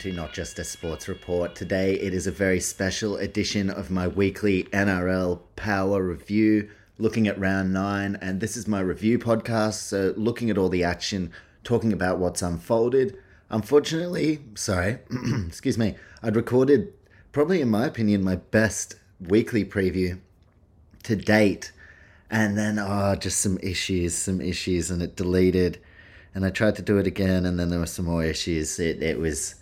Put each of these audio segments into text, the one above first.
to Not Just a Sports Report. Today it is a very special edition of my weekly NRL Power Review, looking at round nine, and this is my review podcast, so looking at all the action, talking about what's unfolded. Unfortunately, sorry, excuse me, I'd recorded probably, in my opinion, my best weekly preview to date and then oh just some issues some issues and it deleted and i tried to do it again and then there were some more issues it, it was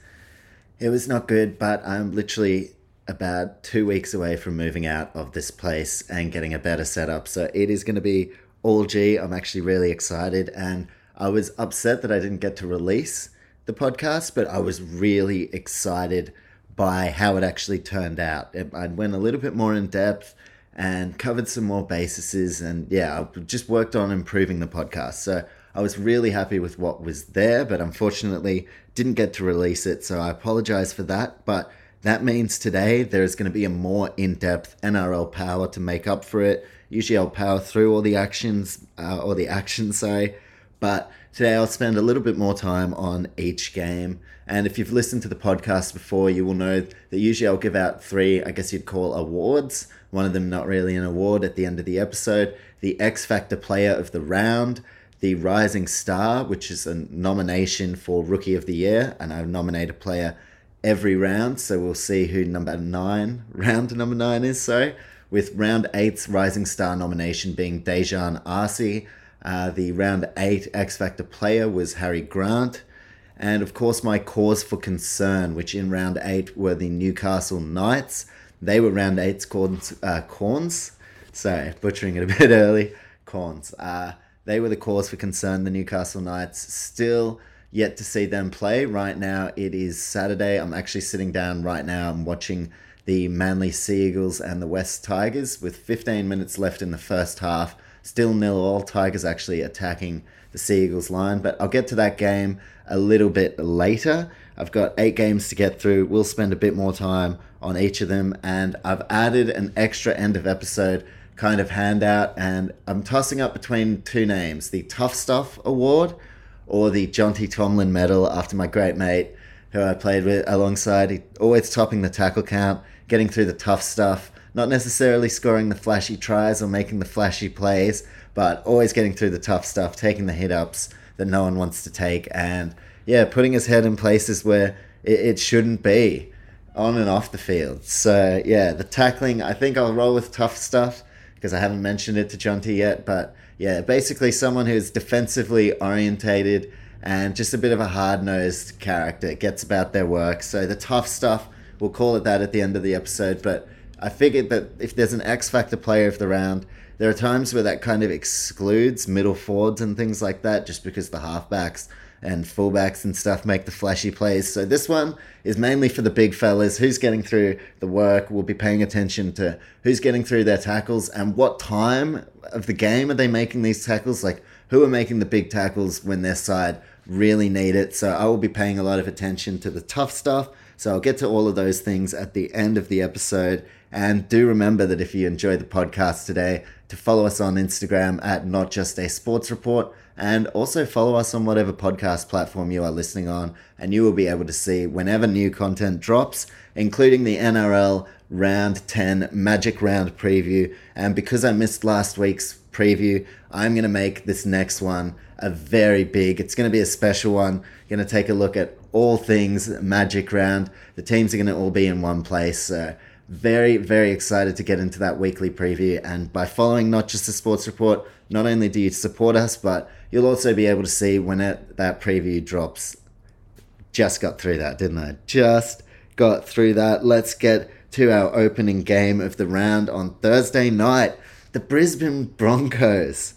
it was not good but i'm literally about two weeks away from moving out of this place and getting a better setup. So it is going to be all g. I'm actually really excited and i was upset that i didn't get to release the podcast but i was really excited by how it actually turned out. I went a little bit more in depth and covered some more bases and yeah i just worked on improving the podcast. So i was really happy with what was there but unfortunately didn't get to release it so i apologize for that but that means today there's going to be a more in-depth nrl power to make up for it usually i'll power through all the actions uh, or the action sorry but today I'll spend a little bit more time on each game. And if you've listened to the podcast before, you will know that usually I'll give out three, I guess you'd call awards. One of them not really an award at the end of the episode. The X Factor Player of the Round, the Rising Star, which is a nomination for Rookie of the Year, and I nominate a player every round. So we'll see who number nine, round number nine is, sorry, with round eight's Rising Star nomination being Dejan Arce. Uh, the round eight X Factor player was Harry Grant. And of course, my cause for concern, which in round eight were the Newcastle Knights. They were round eight's corns. Uh, corns. Sorry, butchering it a bit early. Corns. Uh, they were the cause for concern. The Newcastle Knights still yet to see them play. Right now, it is Saturday. I'm actually sitting down right now and watching the Manly Sea Eagles and the West Tigers with 15 minutes left in the first half. Still nil all. Tigers actually attacking the Sea Eagles line, but I'll get to that game a little bit later. I've got eight games to get through. We'll spend a bit more time on each of them, and I've added an extra end of episode kind of handout, and I'm tossing up between two names the Tough Stuff Award or the Jonty Tomlin Medal after my great mate who I played with alongside. He always topping the tackle count, getting through the tough stuff, not necessarily scoring the flashy tries or making the flashy plays, but always getting through the tough stuff, taking the hit ups that no one wants to take, and yeah, putting his head in places where it, it shouldn't be on and off the field. So yeah, the tackling, I think I'll roll with tough stuff because I haven't mentioned it to Jonty yet, but yeah, basically someone who's defensively orientated and just a bit of a hard-nosed character, gets about their work. So the tough stuff, we'll call it that at the end of the episode, but I figured that if there's an X Factor player of the round, there are times where that kind of excludes middle forwards and things like that just because the halfbacks and fullbacks and stuff make the flashy plays. So this one is mainly for the big fellas. Who's getting through the work? We'll be paying attention to who's getting through their tackles and what time of the game are they making these tackles? Like who are making the big tackles when their side really need it? So I will be paying a lot of attention to the tough stuff. So I'll get to all of those things at the end of the episode. And do remember that if you enjoy the podcast today, to follow us on Instagram at not just a sports report and also follow us on whatever podcast platform you are listening on and you will be able to see whenever new content drops including the NRL round 10 magic round preview. And because I missed last week's preview I'm going to make this next one a very big it's going to be a special one. Going to take a look at all things magic round. The teams are going to all be in one place so very very excited to get into that weekly preview. And by following not just the sports report not only do you support us but you'll also be able to see when it, that preview drops. Just got through that didn't i? Just got through that. Let's get to our opening game of the round on thursday night. The brisbane broncos.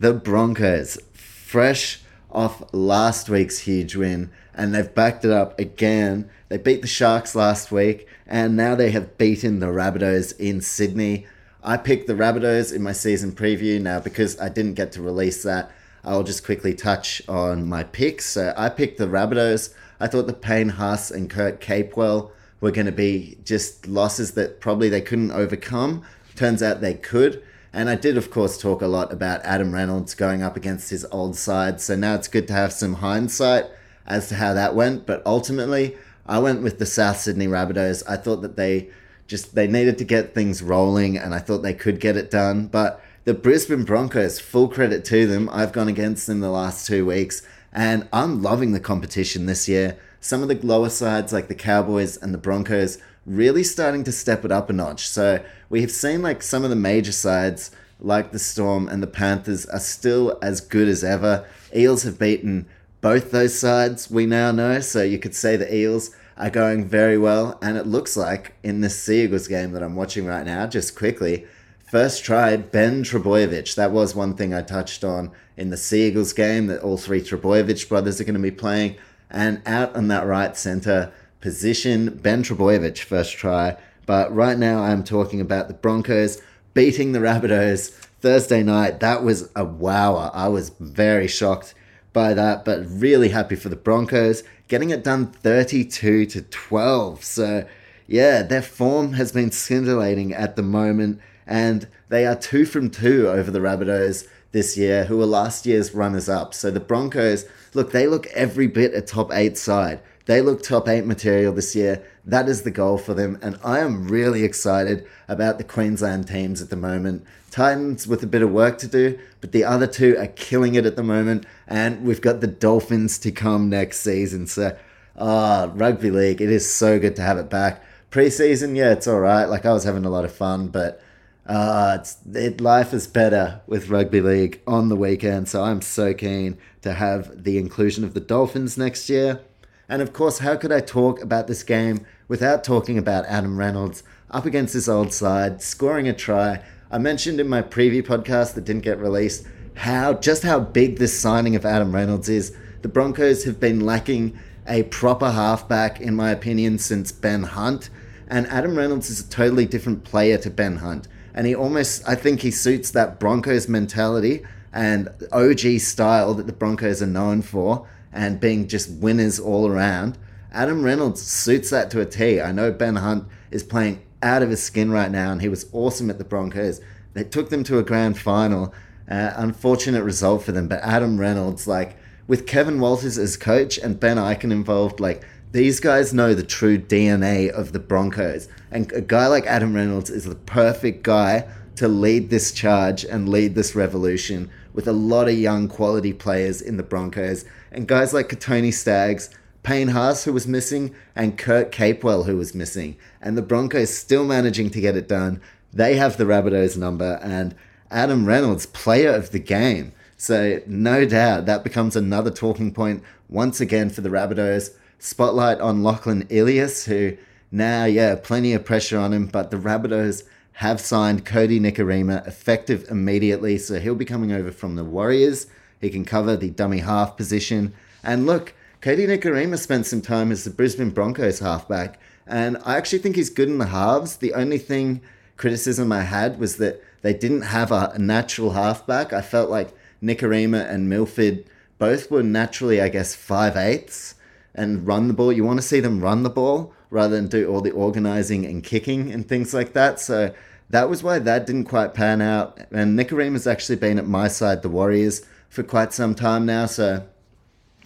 The broncos. Fresh off last week's huge win, and they've backed it up again. They beat the Sharks last week, and now they have beaten the Rabbitohs in Sydney. I picked the Rabbitohs in my season preview. Now, because I didn't get to release that, I'll just quickly touch on my picks. So I picked the Rabbitohs. I thought the Payne Haas and Kurt Capewell were going to be just losses that probably they couldn't overcome. Turns out they could. And I did, of course, talk a lot about Adam Reynolds going up against his old side. So now it's good to have some hindsight as to how that went. But ultimately, I went with the South Sydney Rabbitohs. I thought that they just they needed to get things rolling, and I thought they could get it done. But the Brisbane Broncos, full credit to them. I've gone against them the last two weeks, and I'm loving the competition this year. Some of the lower sides, like the Cowboys and the Broncos, really starting to step it up a notch. So we have seen like some of the major sides, like the Storm and the Panthers, are still as good as ever. Eels have beaten both those sides, we now know. So you could say the Eels are going very well. And it looks like in this Seagulls game that I'm watching right now, just quickly, first try, Ben Trbojevic. That was one thing I touched on in the Seagulls game that all three Trbojevic brothers are going to be playing. And out on that right centre position, Ben Trbojevic, first try. But right now I'm talking about the Broncos beating the Rabbitohs Thursday night. That was a wower. I was very shocked by that, but really happy for the Broncos getting it done 32 to 12. So, yeah, their form has been scintillating at the moment, and they are two from two over the Rabbitohs this year, who were last year's runners up. So the Broncos, look, they look every bit a top eight side. They look top eight material this year. That is the goal for them. And I am really excited about the Queensland teams at the moment. Titans with a bit of work to do, but the other two are killing it at the moment. And we've got the Dolphins to come next season. So, ah, oh, rugby league, it is so good to have it back. Preseason, yeah, it's all right. Like I was having a lot of fun, but uh, it's, it, life is better with rugby league on the weekend. So I'm so keen to have the inclusion of the Dolphins next year. And of course, how could I talk about this game without talking about Adam Reynolds up against his old side, scoring a try? I mentioned in my preview podcast that didn't get released how just how big this signing of Adam Reynolds is. The Broncos have been lacking a proper halfback, in my opinion, since Ben Hunt. And Adam Reynolds is a totally different player to Ben Hunt. And he almost, I think he suits that Broncos mentality and OG style that the Broncos are known for and being just winners all around. Adam Reynolds suits that to a T. I know Ben Hunt is playing out of his skin right now, and he was awesome at the Broncos. They took them to a grand final. Uh, unfortunate result for them, but Adam Reynolds, like with Kevin Walters as coach and Ben Ikin involved, like these guys know the true DNA of the Broncos. And a guy like Adam Reynolds is the perfect guy to lead this charge and lead this revolution with a lot of young quality players in the Broncos and guys like Kotoni Staggs, Payne Haas, who was missing, and Kurt Capewell, who was missing. And the Broncos still managing to get it done. They have the Rabbitohs number, and Adam Reynolds, player of the game. So, no doubt that becomes another talking point once again for the Rabbitohs. Spotlight on Lachlan Ilias, who now, yeah, plenty of pressure on him, but the Rabbitohs have signed Kodi Nikorima effective immediately, so he'll be coming over from the Warriors. He can cover the dummy half position. And look, Kodi Nikorima spent some time as the Brisbane Broncos halfback, and I actually think he's good in the halves. The only thing criticism I had was that they didn't have a natural halfback. I felt like Nikorima and Milford both were naturally, I guess, five eighths and run the ball. You want to see them run the ball rather than do all the organizing and kicking and things like that. So that was why that didn't quite pan out. And Nikorima's actually been at my side, the Warriors, for quite some time now. So,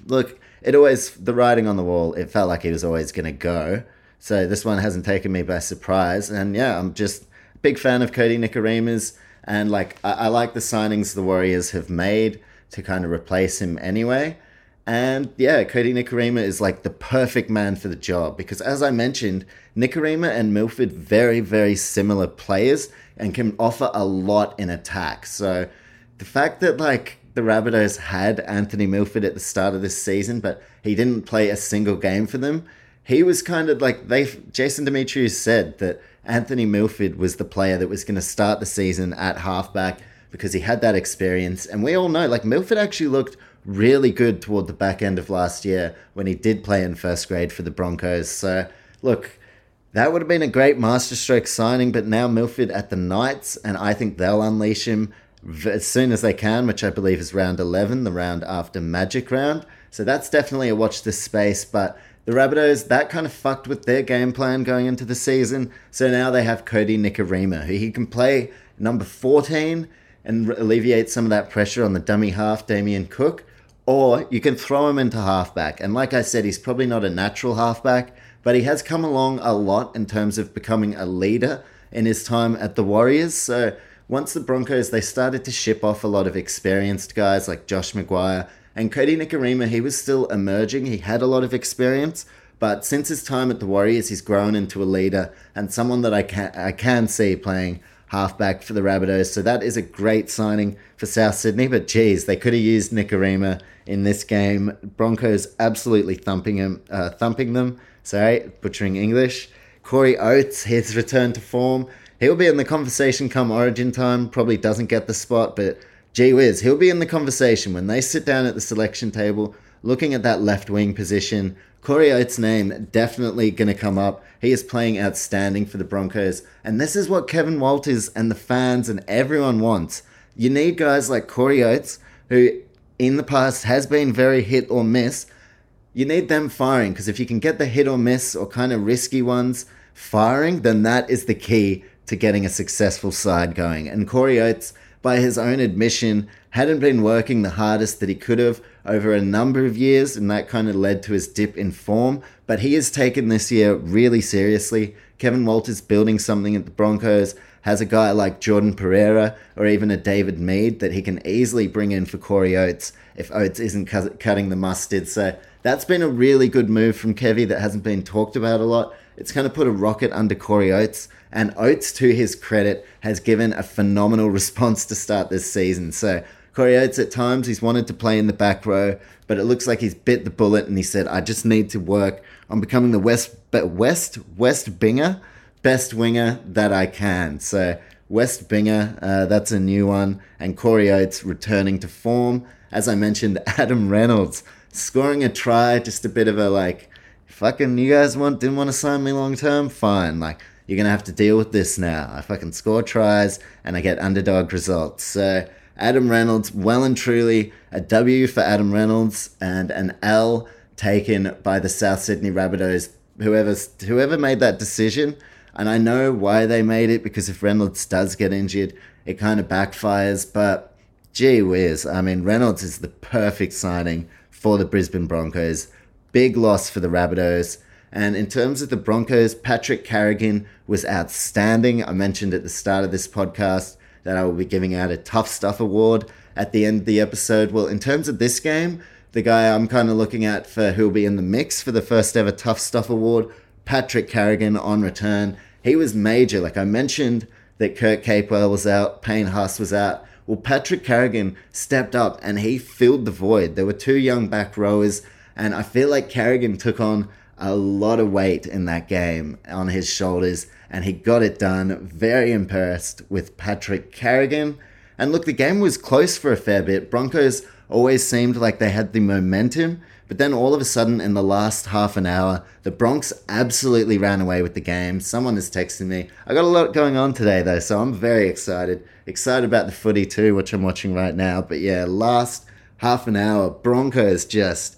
look, it always, the writing on the wall, it felt like he was always going to go. So, this one hasn't taken me by surprise. And yeah, I'm just big fan of Kodi Nikorima's. And like, I, I like the signings the Warriors have made to kind of replace him anyway. And yeah, Kodi Nikorima is like the perfect man for the job because, as I mentioned, Nikorima and Milford very, very similar players and can offer a lot in attack. So the fact that like the Rabbitohs had Anthony Milford at the start of this season, but he didn't play a single game for them. He was kind of like they. Jason Demetriou said that Anthony Milford was the player that was going to start the season at halfback because he had that experience, and we all know like Milford actually looked really good toward the back end of last year when he did play in first grade for the Broncos. So, look, that would have been a great masterstroke signing, but now Milford at the Knights, and I think they'll unleash him as soon as they can, which I believe is round 11, the round after Magic Round. So that's definitely a watch this space, but the Rabbitohs, that kind of fucked with their game plan going into the season. So now they have Kodi Nikorima, who he can play number 14 and alleviate some of that pressure on the dummy half, Damien Cook. Or you can throw him into halfback. And like I said, he's probably not a natural halfback, but he has come along a lot in terms of becoming a leader in his time at the Warriors. So once the Broncos, they started to ship off a lot of experienced guys like Josh McGuire and Kodi Nikorima, he was still emerging. He had a lot of experience, but since his time at the Warriors, he's grown into a leader and someone that I can I can see playing halfback for the Rabbitohs. So that is a great signing for South Sydney. But geez, they could have used Nikorima in this game. Broncos absolutely thumping him, uh, thumping them. Sorry, butchering English. Corey Oates, his return to form. He'll be in the conversation come Origin time. Probably doesn't get the spot, but Gee whiz, he'll be in the conversation when they sit down at the selection table looking at that left wing position. Corey Oates' name definitely going to come up. He is playing outstanding for the Broncos. And this is what Kevin Walters and the fans and everyone wants. You need guys like Corey Oates, who in the past has been very hit or miss. You need them firing because if you can get the hit or miss or kind of risky ones firing, then that is the key to getting a successful side going. And Corey Oates by his own admission, hadn't been working the hardest that he could have over a number of years, and that kind of led to his dip in form. But he has taken this year really seriously. Kevin Walters building something at the Broncos has a guy like Jordan Pereira or even a David Mead that he can easily bring in for Corey Oates if Oates isn't cu- cutting the mustard. So that's been a really good move from Kevy that hasn't been talked about a lot. It's going to put a rocket under Corey Oates. And Oates, to his credit, has given a phenomenal response to start this season. So Corey Oates, at times, he's wanted to play in the back row, but it looks like he's bit the bullet and he said, I just need to work on becoming the West, West, West Binger, best winger that I can. So West Binger, uh, that's a new one. And Corey Oates returning to form. As I mentioned, Adam Reynolds scoring a try, just a bit of a like, fucking, you guys want didn't want to sign me long term? Fine. Like, you're gonna have to deal with this now. I fucking score tries and I get underdog results. So Adam Reynolds, well and truly a W for Adam Reynolds and an L taken by the South Sydney Rabbitohs. Whoever whoever made that decision, and I know why they made it because if Reynolds does get injured, it kind of backfires. But gee whiz, I mean Reynolds is the perfect signing for the Brisbane Broncos. Big loss for the Rabbitohs. And in terms of the Broncos, Patrick Carrigan was outstanding. I mentioned at the start of this podcast that I will be giving out a Tough Stuff Award at the end of the episode. Well, in terms of this game, the guy I'm kind of looking at for who'll be in the mix for the first ever Tough Stuff Award, Patrick Carrigan on return. He was major. Like I mentioned that Kurt Capewell was out, Payne Haas was out. Well, Patrick Carrigan stepped up and he filled the void. There were two young back rowers, and I feel like Carrigan took on a lot of weight in that game on his shoulders, and he got it done. Very impressed with Patrick Carrigan. And look, the game was close for a fair bit. Broncos always seemed like they had the momentum, but then all of a sudden, in the last half an hour, the Bronx absolutely ran away with the game. Someone is texting me. I got a lot going on today, though, so I'm very excited. Excited about the footy too, which I'm watching right now. But yeah, last half an hour, Broncos just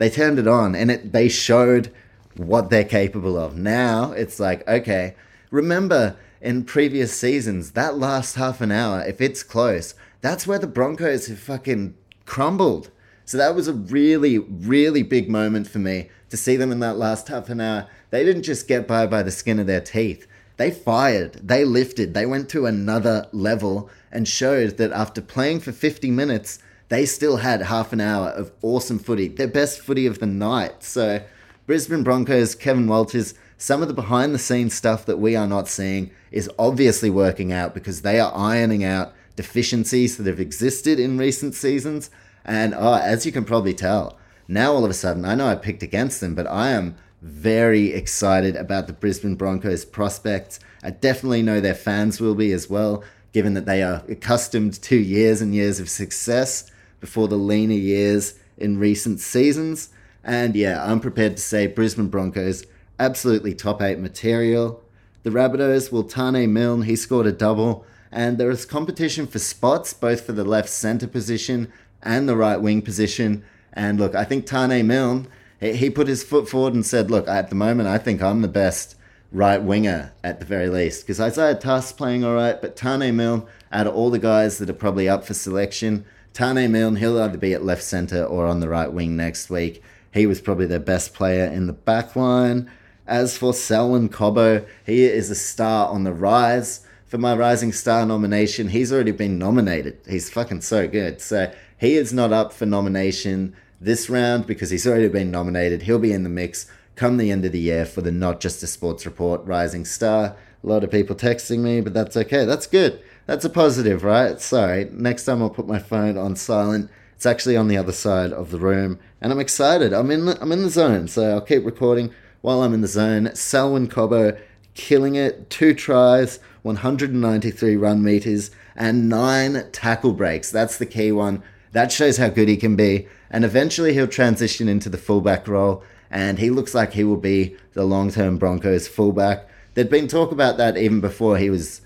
they turned it on and it they showed what they're capable of. Now it's like, okay, remember in previous seasons, that last half an hour, if it's close, that's where the Broncos have fucking crumbled. So that was a really, really big moment for me to see them in that last half an hour. They didn't just get by by the skin of their teeth. They fired, they lifted, they went to another level and showed that after playing for 50 minutes, they still had half an hour of awesome footy, their best footy of the night. So, Brisbane Broncos, Kevin Walters, some of the behind the scenes stuff that we are not seeing is obviously working out because they are ironing out deficiencies that have existed in recent seasons. And oh, as you can probably tell, now all of a sudden, I know I picked against them, but I am very excited about the Brisbane Broncos prospects. I definitely know their fans will be as well, given that they are accustomed to years and years of success before the leaner years in recent seasons. And yeah, I'm prepared to say Brisbane Broncos absolutely top eight material. The Rabbitohs, will Taane Milne, he scored a double, and there is competition for spots both for the left centre position and the right wing position. And look, I think Taane Milne, he put his foot forward and said, "Look, at the moment, I think I'm the best." right winger at the very least. Because Isaiah Tass playing all right, but Taane Milne, out of all the guys that are probably up for selection, Taane Milne, he'll either be at left centre or on the right wing next week. He was probably their best player in the back line. As for Selwyn Cobbo, he is a star on the rise. For my Rising Star nomination, he's already been nominated. He's fucking so good. So he is not up for nomination this round because he's already been nominated. He'll be in the mix come the end of the year for the Not Just a Sports Report Rising Star. A lot of people texting me, but that's okay. That's good. That's a positive, right? Sorry. Next time I'll put my phone on silent. It's actually on the other side of the room, and I'm excited. I'm in the, I'm in the zone, so I'll keep recording while I'm in the zone. Selwyn Cobbo killing it, two tries, 193 run meters, and nine tackle breaks. That's the key one. That shows how good he can be. And eventually he'll transition into the fullback role, and he looks like he will be the long term Broncos fullback. There'd been talk about that even before he was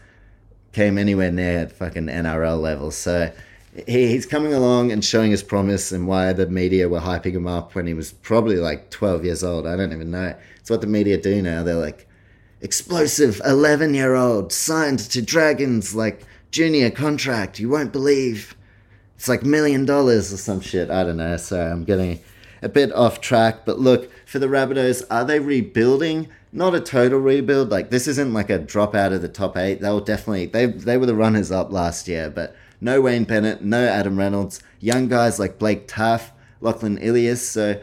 came anywhere near fucking NRL level. So he, he's coming along and showing his promise and why the media were hyping him up when he was probably like 12 years old. I don't even know. It's what the media do now. They're like, explosive 11 year old signed to Dragons, like junior contract. You won't believe. It's like million dollars or some shit. I don't know. Sorry, I'm getting a bit off track. But look, for the Rabbitohs, are they rebuilding? Not a total rebuild. Like this isn't like a drop out of the top eight. They'll definitely they they were the runners up last year, but no Wayne Bennett, no Adam Reynolds, young guys like Blake Taaffe, Lachlan Ilias. So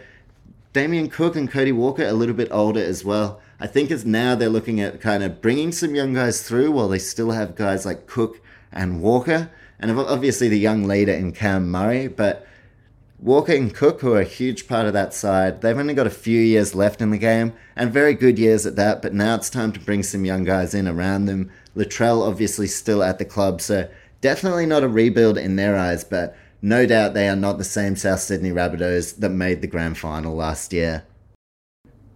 Damien Cook and Cody Walker a little bit older as well. I think it's now they're looking at kind of bringing some young guys through while they still have guys like Cook and Walker, and obviously the young leader in Cam Murray. But Walker and Cook, who are a huge part of that side, they've only got a few years left in the game, and very good years at that. But now it's time to bring some young guys in around them. Latrell obviously still at the club, so definitely not a rebuild in their eyes, but no doubt they are not the same South Sydney Rabbitohs that made the grand final last year.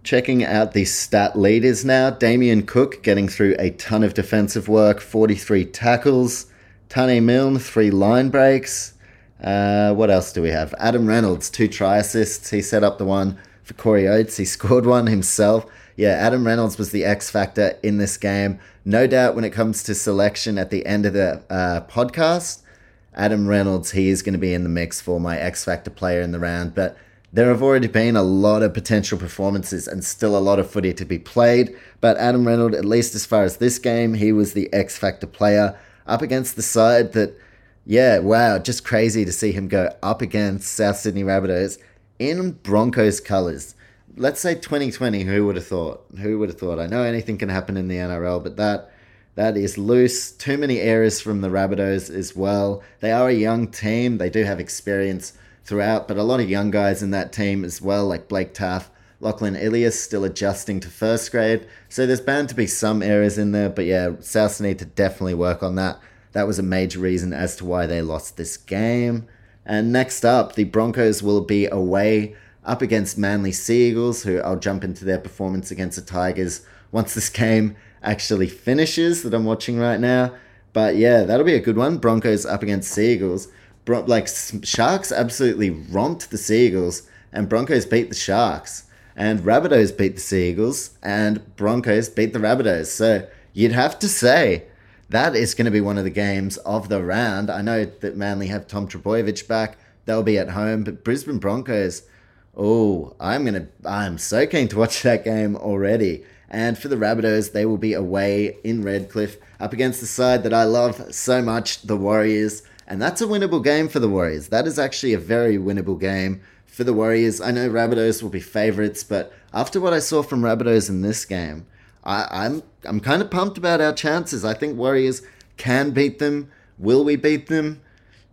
Checking out the stat leaders now, Damien Cook getting through a ton of defensive work, 43 tackles. Taane Milne, three line breaks. Uh, what else do we have? Adam Reynolds, two try assists. He set up the one for Corey Oates. He scored one himself. Yeah, Adam Reynolds was the X factor in this game. No doubt when it comes to selection at the end of the uh, podcast, Adam Reynolds, he is going to be in the mix for my X factor player in the round. But there have already been a lot of potential performances and still a lot of footy to be played. But Adam Reynolds, at least as far as this game, he was the X factor player up against the side that yeah, wow, just crazy to see him go up against South Sydney Rabbitohs in Broncos colours. Let's say 2020, who would have thought? Who would have thought? I know anything can happen in the NRL, but that that is loose. Too many errors from the Rabbitohs as well. They are a young team. They do have experience throughout, but a lot of young guys in that team as well, like Blake Taaffe, Lachlan Ilias still adjusting to first grade. So there's bound to be some errors in there, but yeah, South need to definitely work on that. That was a major reason as to why they lost this game. And next up, the Broncos will be away up against Manly Seagulls, who I'll jump into their performance against the Tigers once this game actually finishes that I'm watching right now. But yeah, that'll be a good one. Broncos up against Seagulls. Bro- like Sharks absolutely romped the Seagulls, and Broncos beat the Sharks. And Rabbitohs beat the Seagulls, and Broncos beat the Rabbitohs. So you'd have to say that is going to be one of the games of the round. I know that Manly have Tom Trbojevic back; they'll be at home. But Brisbane Broncos, oh, I'm gonna, I'm so keen to watch that game already. And for the Rabbitohs, they will be away in Redcliffe up against the side that I love so much, the Warriors. And that's a winnable game for the Warriors. That is actually a very winnable game for the Warriors. I know Rabbitohs will be favourites, but after what I saw from Rabbitohs in this game, I, I'm I'm kind of pumped about our chances. I think Warriors can beat them. Will we beat them?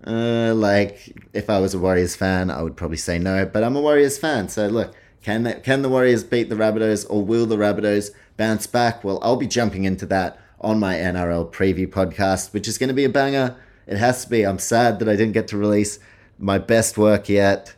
Uh, like if I was a Warriors fan, I would probably say no. But I'm a Warriors fan, so look, can they, can the Warriors beat the Rabbitohs, or will the Rabbitohs bounce back? Well, I'll be jumping into that on my NRL preview podcast, which is going to be a banger. It has to be. I'm sad that I didn't get to release my best work yet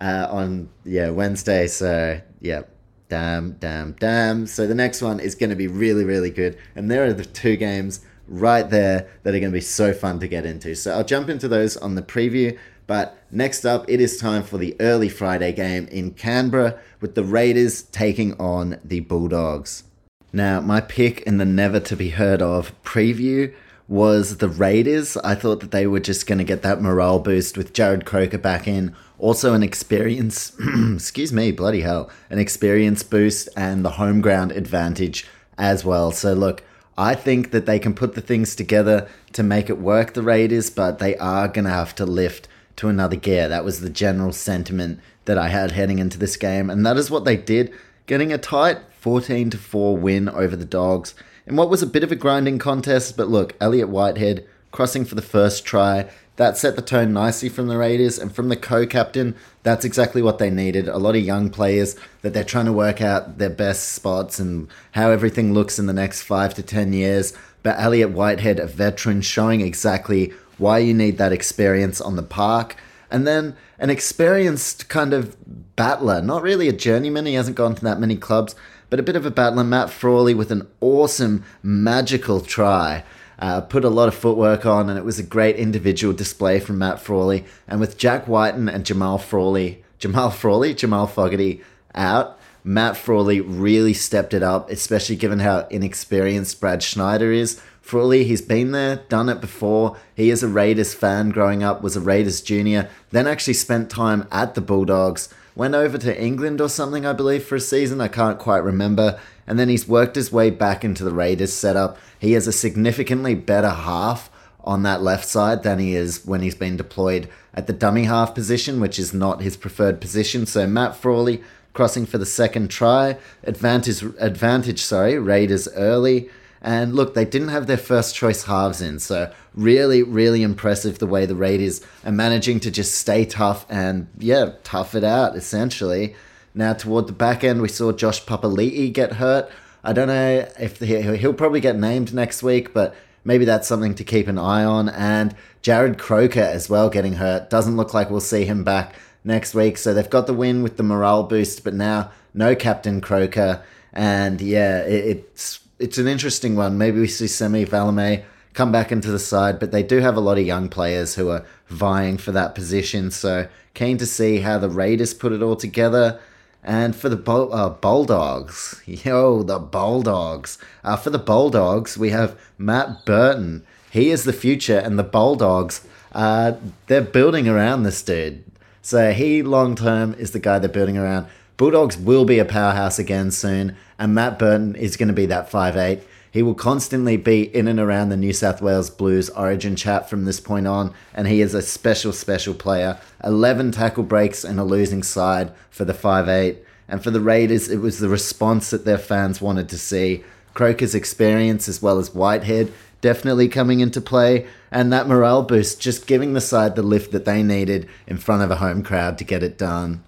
uh, on yeah Wednesday. So yeah, damn, damn, damn. So the next one is going to be really, really good, and there are the two games right there that are going to be so fun to get into. So I'll jump into those on the preview. But next up, it is time for the early Friday game in Canberra with the Raiders taking on the Bulldogs. Now, my pick in the never to be heard of preview was the Raiders. I thought that they were just going to get that morale boost with Jarrod Croker back in. Also, an experience, excuse me, bloody hell, an experience boost and the home ground advantage as well. So, look, I think that they can put the things together to make it work, the Raiders, but they are going to have to lift to another gear. That was the general sentiment that I had heading into this game, and that is what they did, getting a tight 14 to 4 win over the Dogs in what was a bit of a grinding contest. But look, Elliott Whitehead crossing for the first try. That set the tone nicely from the Raiders and from the co captain. That's exactly what they needed. A lot of young players that they're trying to work out their best spots and how everything looks in the next five to 10 years. But Elliott Whitehead, a veteran, showing exactly why you need that experience on the park. And then an experienced kind of battler, not really a journeyman, he hasn't gone to that many clubs, but a bit of a battler, Matt Frawley, with an awesome, magical try. Uh, put a lot of footwork on, and it was a great individual display from Matt Frawley. And with Jack Wighton and Jamal Frawley, Jamal Frawley, Jamal Fogarty out, Matt Frawley really stepped it up, especially given how inexperienced Brad Schneider is. Frawley, he's been there, done it before. He is a Raiders fan growing up, was a Raiders junior, then actually spent time at the Bulldogs, went over to England or something, I believe, for a season. I can't quite remember. And then he's worked his way back into the Raiders setup. He has a significantly better half on that left side than he is when he's been deployed at the dummy half position, which is not his preferred position. So Matt Frawley crossing for the second try, advantage advantage sorry, Raiders early. And look, they didn't have their first choice halves in, so really, really impressive the way the Raiders are managing to just stay tough and, yeah, tough it out, essentially. Now, toward the back end, we saw Josh Papali'i get hurt. I don't know if he'll probably get named next week, but maybe that's something to keep an eye on. And Jarrod Croker as well getting hurt. Doesn't look like we'll see him back next week. So they've got the win with the morale boost, but now no Captain Croker. And yeah, it, it's it's an interesting one. Maybe we see Semi Valemei come back into the side, but they do have a lot of young players who are vying for that position. So keen to see how the Raiders put it all together. And for the Bull, uh, Bulldogs, yo, the Bulldogs. Uh, for the Bulldogs, we have Matt Burton. He is the future, and the Bulldogs, uh, they're building around this dude. So he, long term, is the guy they're building around. Bulldogs will be a powerhouse again soon, and Matt Burton is going to be that five eight. He will constantly be in and around the New South Wales Blues origin chat from this point on, and he is a special, special player. 11 tackle breaks and a losing side for the five eight. And for the Raiders, it was the response that their fans wanted to see. Croker's experience, as well as Whitehead, definitely coming into play, and that morale boost just giving the side the lift that they needed in front of a home crowd to get it done.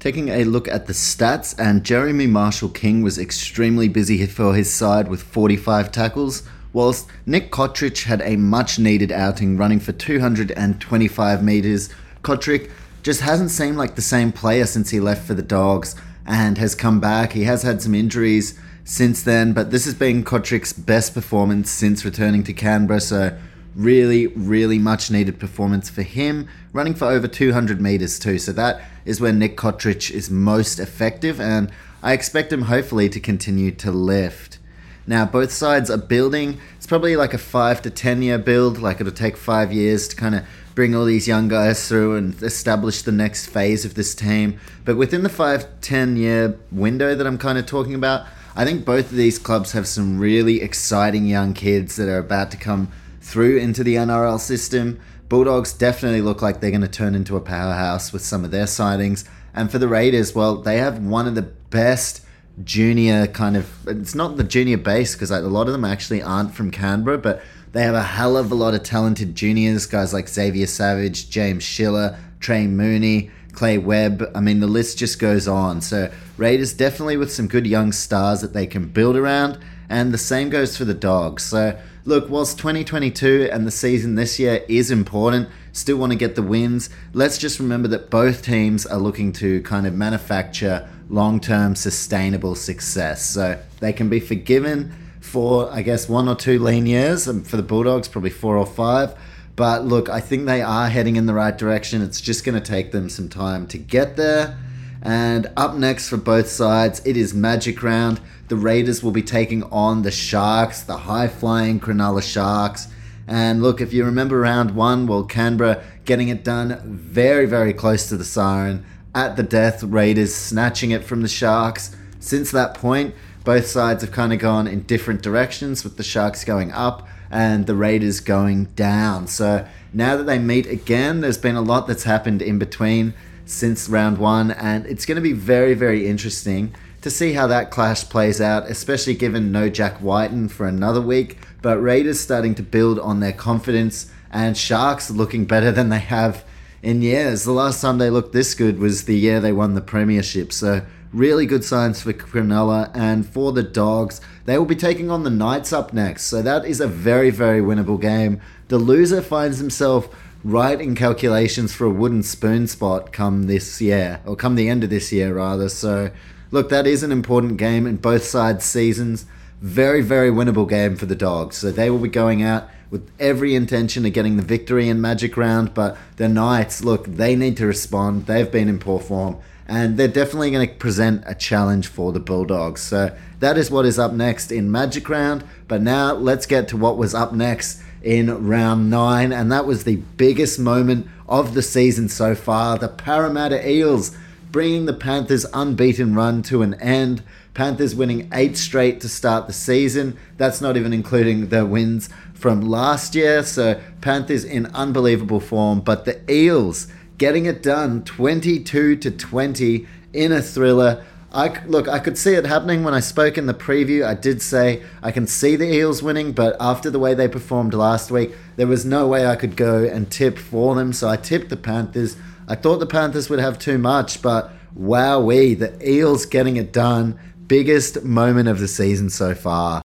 Taking a look at the stats, and Jeremy Marshall King was extremely busy for his side with 45 tackles, whilst Nick Cotric had a much needed outing running for 225 metres. Cotric just hasn't seemed like the same player since he left for the Dogs and has come back. He has had some injuries since then, but this has been Cotric's best performance since returning to Canberra, so really, really much needed performance for him, running for over 200 meters too. So that is where Nick Cotric is most effective, and I expect him hopefully to continue to lift. Now, both sides are building. It's probably like a five to 10 year build, like it'll take five years to kind of bring all these young guys through and establish the next phase of this team. But within the five, 10 year window that I'm kind of talking about, I think both of these clubs have some really exciting young kids that are about to come through into the NRL system. Bulldogs definitely look like they're going to turn into a powerhouse with some of their signings. And for the Raiders, well, they have one of the best junior kind of. It's not the junior base because like, a lot of them actually aren't from Canberra, but they have a hell of a lot of talented juniors, guys like Xavier Savage, James Schiller, Trey Mooney, Clay Webb. I mean, the list just goes on. So, Raiders definitely with some good young stars that they can build around. and the same goes for the Dogs. So, look, whilst 2022 and the season this year is important, still want to get the wins, let's just remember that both teams are looking to kind of manufacture long term sustainable success. So, they can be forgiven for, I guess, one or two lean years. Um, for the Bulldogs, probably four or five. But look, I think they are heading in the right direction. It's just going to take them some time to get there. And up next for both sides, it is Magic Round. The Raiders will be taking on the Sharks, the high flying Cronulla Sharks. And look, if you remember round one, well, Canberra getting it done very, very close to the siren. At the death, Raiders snatching it from the Sharks. Since that point, both sides have kind of gone in different directions, with the Sharks going up and the Raiders going down. So now that they meet again, there's been a lot that's happened in between since round one, and it's going to be very, very interesting to see how that clash plays out, especially given no Jack Wighton for another week. But Raiders starting to build on their confidence, and Sharks looking better than they have in years. The last time they looked this good was the year they won the Premiership. So Really good signs for Cronulla and for the Dogs. They will be taking on the Knights up next, so that is a very, very winnable game. The loser finds himself right in calculations for a wooden spoon spot come this year, or come the end of this year, rather. So, look, that is an important game in both sides' seasons. Very, very winnable game for the Dogs. So they will be going out with every intention of getting the victory in Magic Round, but the Knights, look, they need to respond. They've been in poor form and they're definitely going to present a challenge for the Bulldogs. So that is what is up next in Magic Round. But now let's get to what was up next in round nine, and that was the biggest moment of the season so far. The Parramatta Eels bringing the Panthers' unbeaten run to an end. Panthers winning eight straight to start the season. That's not even including the wins from last year. So Panthers in unbelievable form, but the Eels getting it done 22 to 20 in a thriller. I look, I could see it happening when I spoke in the preview. I did say I can see the Eels winning, but after the way they performed last week, there was no way I could go and tip for them. So I tipped the Panthers. I thought the Panthers would have too much, but wowee, the Eels getting it done. Biggest moment of the season so far.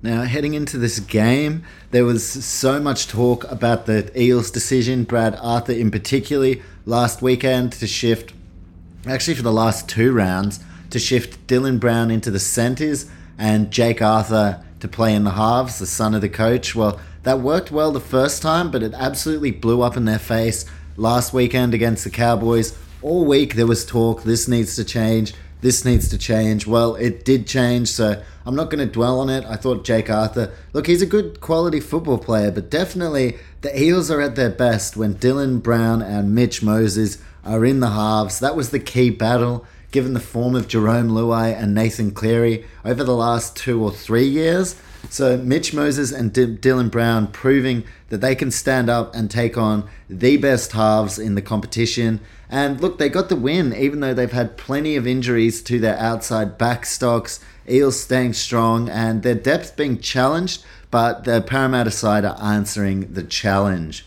Now, heading into this game, there was so much talk about the Eels' decision, Brad Arthur in particular, last weekend to shift, actually for the last two rounds, to shift Dylan Brown into the centres and Jake Arthur to play in the halves, the son of the coach. Well, that worked well the first time, but it absolutely blew up in their face last weekend against the Cowboys. All week there was talk this needs to change, this needs to change. Well, it did change, so I'm not going to dwell on it. I thought Jake Arthur, look, he's a good quality football player, but definitely the Eels are at their best when Dylan Brown and Mitch Moses are in the halves. That was the key battle, given the form of Jarome Luai and Nathan Cleary over the last two or three years. So Mitch Moses and D- Dylan Brown proving that they can stand up and take on the best halves in the competition. And look, they got the win, even though they've had plenty of injuries to their outside backstocks. Eels staying strong and their depth being challenged, but the Parramatta side are answering the challenge.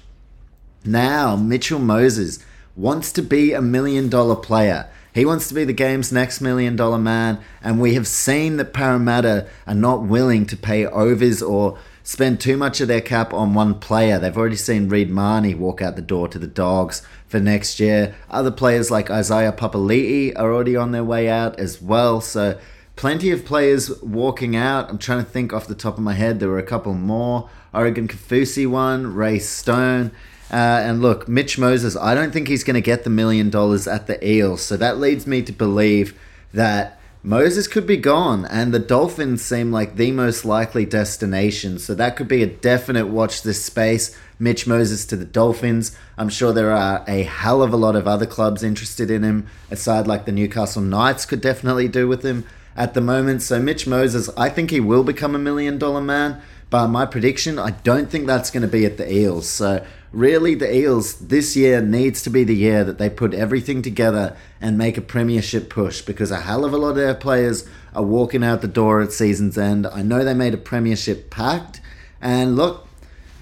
Now, Mitchell Moses wants to be a million dollar player. He wants to be the game's next million dollar man, and we have seen that Parramatta are not willing to pay overs or spend too much of their cap on one player. They've already seen Reed Mahoney walk out the door to the Dogs for next year. Other players like Isaiah Papali'i are already on their way out as well. So plenty of players walking out. I'm trying to think off the top of my head. There were a couple more. Oregon Kaufusi one, Ray Stone. Uh, and look, Mitch Moses, I don't think he's going to get the million dollars at the Eels. So that leads me to believe that Moses could be gone, and the Dolphins seem like the most likely destination. So that could be a definite watch this space. Mitch Moses to the Dolphins. I'm sure there are a hell of a lot of other clubs interested in him. A side like the Newcastle Knights could definitely do with him at the moment. So Mitch Moses, I think he will become a million dollar man. But my prediction, I don't think that's going to be at the Eels. So really, the Eels this year needs to be the year that they put everything together and make a premiership push because a hell of a lot of their players are walking out the door at season's end. I know they made a premiership pact, and look,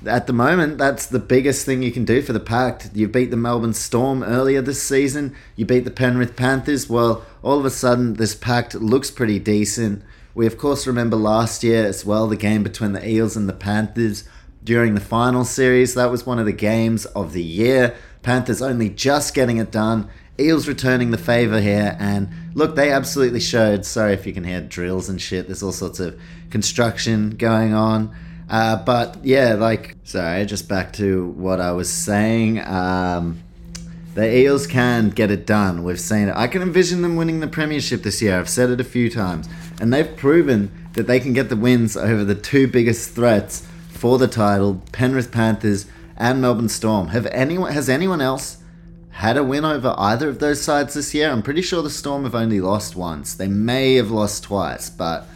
at the moment, that's the biggest thing you can do for the Pact. You beat the Melbourne Storm earlier this season. You beat the Penrith Panthers. Well, all of a sudden, this Pact looks pretty decent We, of course, remember last year as well the game between the Eels and the Panthers during the final series. That was one of the games of the year. Panthers only just getting it done. Eels returning the favour here, and look, they absolutely showed. Sorry if you can hear drills and shit. There's all sorts of construction going on. Uh, but yeah, like, sorry, just back to what I was saying. Um, the Eels can get it done. We've seen it. I can envision them winning the Premiership this year. I've said it a few times. And they've proven that they can get the wins over the two biggest threats for the title Penrith Panthers and Melbourne Storm. Have anyone, has anyone else had a win over either of those sides this year? I'm pretty sure the Storm have only lost once. They may have lost twice, but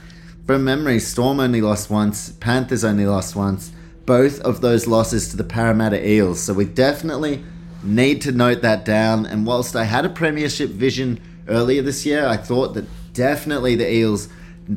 from memory, Storm only lost once, Panthers only lost once. Both of those losses to the Parramatta Eels. So we definitely need to note that down. And whilst I had a premiership vision earlier this year, I thought that definitely the Eels,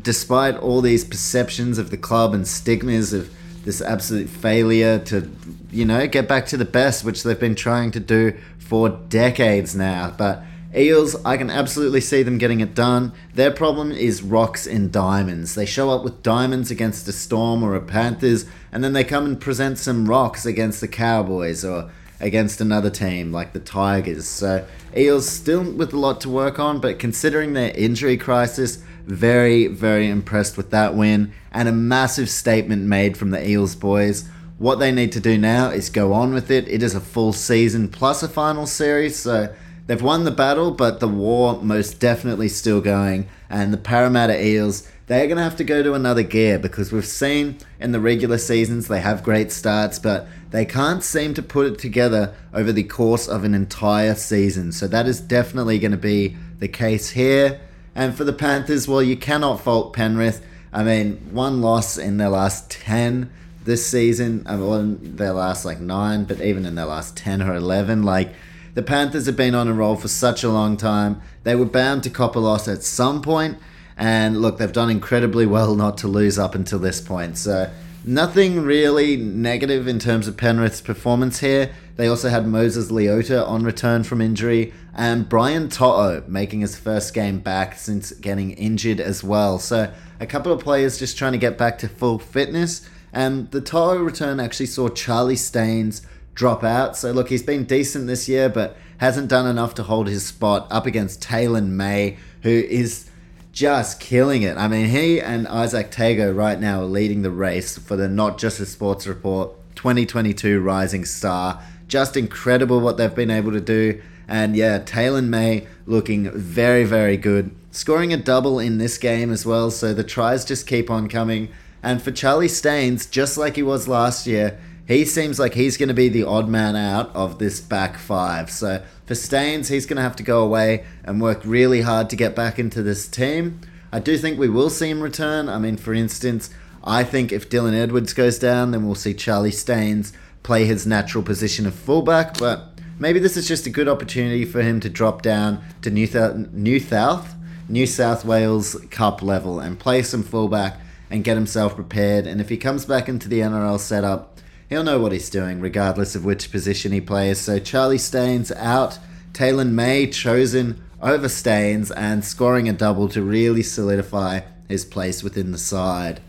despite all these perceptions of the club and stigmas of this absolute failure to, you know, get back to the best, which they've been trying to do for decades now. But Eels, I can absolutely see them getting it done. Their problem is rocks and diamonds. They show up with diamonds against a Storm or a Panthers, and then they come and present some rocks against the Cowboys or against another team like the Tigers. So Eels still with a lot to work on, but considering their injury crisis, very, very impressed with that win and a massive statement made from the Eels boys. What they need to do now is go on with it. It is a full season plus a final series, so they've won the battle, but the war most definitely still going. And the Parramatta Eels, they're going to have to go to another gear because we've seen in the regular seasons they have great starts, but they can't seem to put it together over the course of an entire season. So that is definitely going to be the case here. And for the Panthers, well, you cannot fault Penrith. I mean, one loss in their last 10 this season, uh, I mean, their last like nine, but even in their last 10 or 11, like the Panthers have been on a roll for such a long time. They were bound to cop a loss at some point, and look, they've done incredibly well not to lose up until this point. So Nothing really negative in terms of Penrith's performance here. They also had Moses Leota on return from injury and Brian To'o making his first game back since getting injured as well. So a couple of players just trying to get back to full fitness. And the To'o return actually saw Charlie Staines drop out. So look, he's been decent this year, but hasn't done enough to hold his spot up against Taylan May, who is just killing it. I mean, he and Izack Tago right now are leading the race for the Not Just a Sports Report 2022 Rising Star. Just incredible what they've been able to do. And yeah, Taylan May looking very, very good. Scoring a double in this game as well, so the tries just keep on coming. And for Charlie Staines, just like he was last year, he seems like he's going to be the odd man out of this back five. So for Staines, he's going to have to go away and work really hard to get back into this team. I do think we will see him return. I mean, for instance, I think if Dylan Edwards goes down, then we'll see Charlie Staines play his natural position of fullback. But maybe this is just a good opportunity for him to drop down to New, Th- New South, New South Wales Cup level and play some fullback and get himself prepared. And if he comes back into the NRL setup, He'll know what he's doing, regardless of which position he plays. So Charlie Staines out, Taylan May chosen over Staines, and scoring a double to really solidify his place within the side.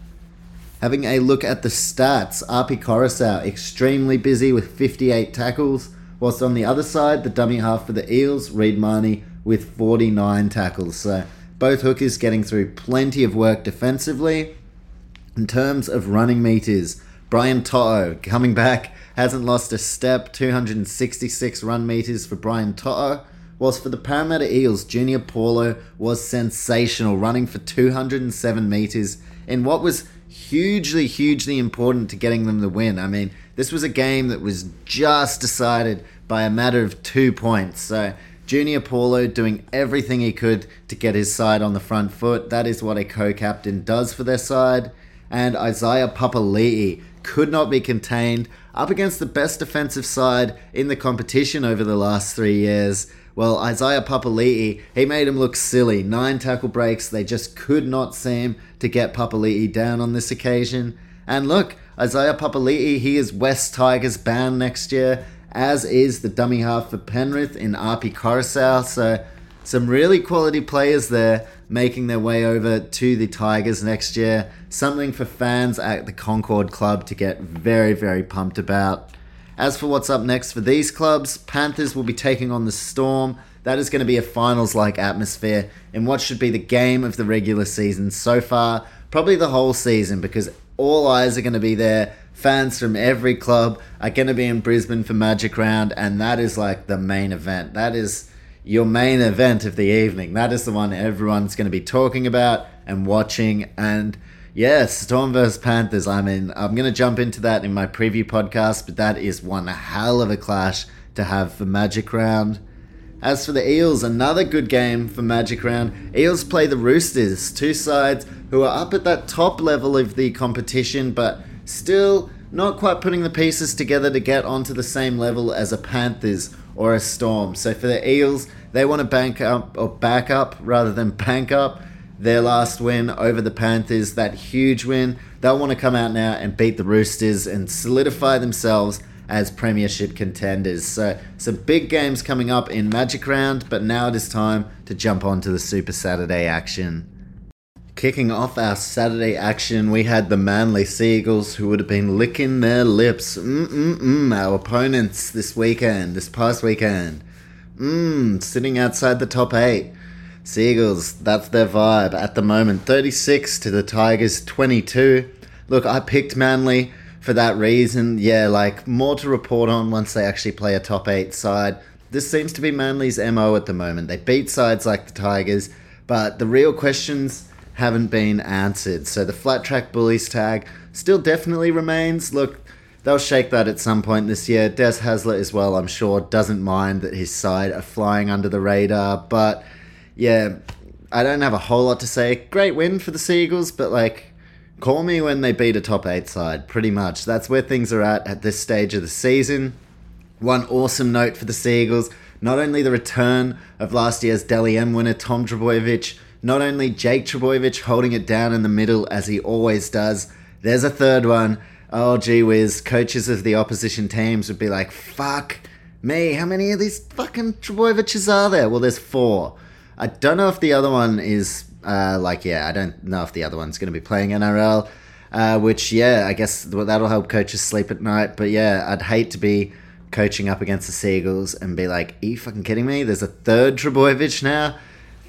Having a look at the stats, Api Koroisau extremely busy with 58 tackles, whilst on the other side, the dummy half for the Eels, Reed Mahoney, with 49 tackles. So both hookers getting through plenty of work defensively. In terms of running meters, Brian To'o coming back, hasn't lost a step, 266 run meters for Brian To'o. Whilst for the Parramatta Eels, Junior Paulo was sensational, running for 207 meters in what was hugely, hugely important to getting them the win. I mean, this was a game that was just decided by a matter of two points. So, Junior Paulo doing everything he could to get his side on the front foot. That is what a co captain does for their side. And Isaiah Papali'i could not be contained up against the best defensive side in the competition over the last three years. Well, Isaiah Papali'i, he made him look silly. Nine tackle breaks, they just could not seem to get Papali'i down on this occasion. And look, Isaiah Papali'i, he is West Tigers bound next year, as is the dummy half for Penrith in Api Koroisau. So some really quality players there making their way over to the Tigers next year. Something for fans at the Concord Club to get very, very pumped about. As for what's up next for these clubs, Panthers will be taking on the Storm. That is going to be a finals like atmosphere in what should be the game of the regular season so far, probably the whole season, because all eyes are going to be there. Fans from every club are going to be in Brisbane for Magic Round, and that is like the main event. That is your main event of the evening. That is the one everyone's going to be talking about and watching. And yes, Storm vs Panthers. I mean, I'm going to jump into that in my preview podcast, but that is one hell of a clash to have for Magic Round. As for the Eels, another good game for Magic Round. Eels play the Roosters, two sides who are up at that top level of the competition, but still not quite putting the pieces together to get onto the same level as a Panthers or a Storm. So for the Eels, they want to bank up or back up rather than bank up their last win over the Panthers, that huge win. They'll want to come out now and beat the Roosters and solidify themselves as premiership contenders. So some big games coming up in Magic Round, but now it is time to jump on to the Super Saturday action. Kicking off our Saturday action, we had the Manly Seagulls who would have been licking their lips. Mm-mm-mm, our opponents this weekend, this past weekend. Mmm, sitting outside the top eight. Seagulls, that's their vibe at the moment. 36 to the Tigers, 22. Look, I picked Manly for that reason. Yeah, like more to report on once they actually play a top eight side. This seems to be Manly's MO at the moment. They beat sides like the Tigers, but the real questions haven't been answered. So the flat track bullies tag still definitely remains. Look, they'll shake that at some point this year. Des Hasler as well, I'm sure, doesn't mind that his side are flying under the radar. But yeah, I don't have a whole lot to say. Great win for the Seagulls, but like, call me when they beat a top eight side, pretty much. That's where things are at at this stage of the season. One awesome note for the Seagulls not only the return of last year's Dally M winner Tom Trbojevic, not only Jake Trbojevic holding it down in the middle as he always does, there's a third one. Oh, gee whiz. Coaches of the opposition teams would be like, fuck me, how many of these fucking Trbojevics are there? Well, there's four. I don't know if the other one is, uh, like, yeah, I don't know if the other one's going to be playing NRL, uh, which, yeah, I guess that'll help coaches sleep at night. But yeah, I'd hate to be coaching up against the Seagulls and be like, are you fucking kidding me? There's a third Trbojevic now?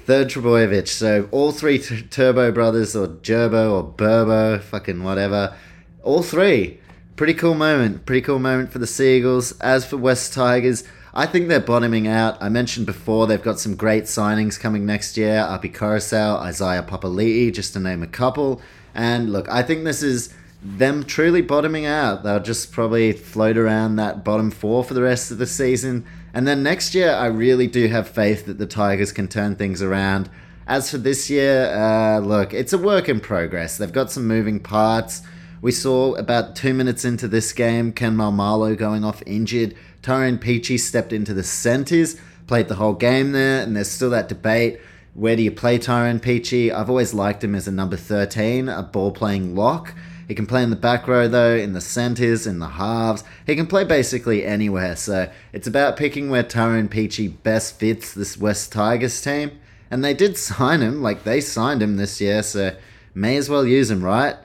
Third Trbojevic. So all three t- Turbo brothers, or Gerbo, or Burbo, fucking whatever. All three. Pretty cool moment. Pretty cool moment for the Seagulls. As for West Tigers, I think they're bottoming out. I mentioned before they've got some great signings coming next year. Api Koroisau, Isaiah Papali'i, just to name a couple. And look, I think this is them truly bottoming out. They'll just probably float around that bottom four for the rest of the season. And then next year, I really do have faith that the Tigers can turn things around. As for this year, uh, look, it's a work in progress. They've got some moving parts. We saw about two minutes into this game, Ken Maumalo going off injured. Tyrone Peachey stepped into the centres, played the whole game there, and there's still that debate. Where do you play Tyrone Peachey? I've always liked him as a number 13, a ball playing lock. He can play in the back row, though, in the centres, in the halves. He can play basically anywhere, so it's about picking where Tyrone Peachey best fits this West Tigers team. And they did sign him, like they signed him this year, so may as well use him, right?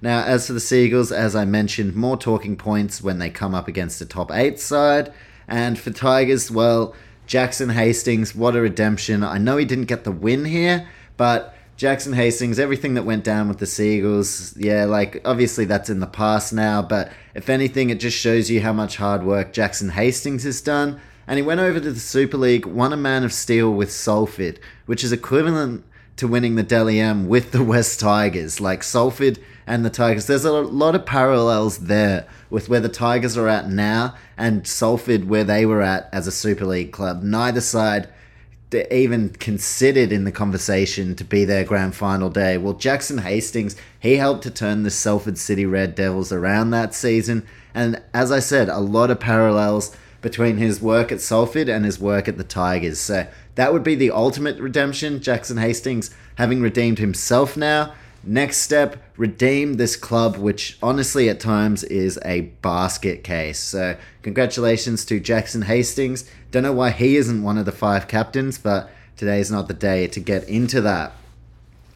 Now, as for the Seagulls, as I mentioned, more talking points when they come up against a top 8 side. And for Tigers, well, Jackson Hastings, what a redemption. I know he didn't get the win here, but Jackson Hastings, everything that went down with the Seagulls, yeah, like obviously that's in the past now, but if anything, it just shows you how much hard work Jackson Hastings has done. And he went over to the Super League, won a Man of Steel with Salford, which is equivalent to winning the Dally M with the West Tigers. Like Salford and the Tigers, there's a lot of parallels there with where the Tigers are at now and Salford where they were at as a Super League club. Neither side even considered in the conversation to be their grand final day. Well, Jackson Hastings, he helped to turn the Salford City Red Devils around that season. And as I said, a lot of parallels between his work at Salford and his work at the Tigers. So that would be the ultimate redemption. Jackson Hastings having redeemed himself now Next step, redeem this club, which honestly at times is a basket case. So, congratulations to Jackson Hastings. Don't know why he isn't one of the five captains, but today is not the day to get into that.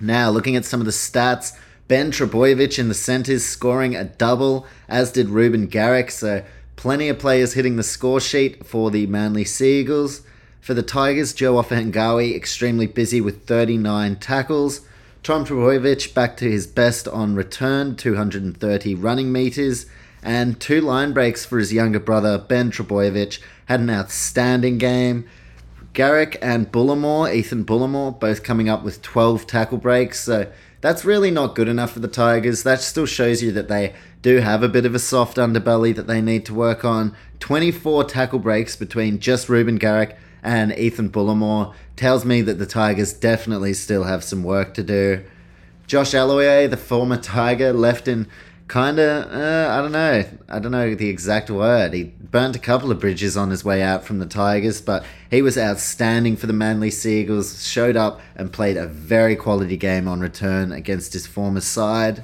Now, looking at some of the stats, Ben Trbojevic in the centres scoring a double, as did Ruben Garrick. So, plenty of players hitting the score sheet for the Manly Seagulls. For the Tigers, Joe Ofahengaue extremely busy with 39 tackles. Tom Trbojevic back to his best on return, 230 running metres. And two line breaks for his younger brother, Ben Trbojevic, had an outstanding game. Garrick and Bullemor, Ethan Bullemor, both coming up with 12 tackle breaks. So that's really not good enough for the Tigers. That still shows you that they do have a bit of a soft underbelly that they need to work on. 24 tackle breaks between just Ruben Garrick and Ethan Bullemor tells me that the Tigers definitely still have some work to do. Josh Aloiai, the former Tiger, left in kind of uh, I don't know I don't know the exact word. He burnt a couple of bridges on his way out from the Tigers, but he was outstanding for the Manly Seagulls. Showed up and played a very quality game on return against his former side.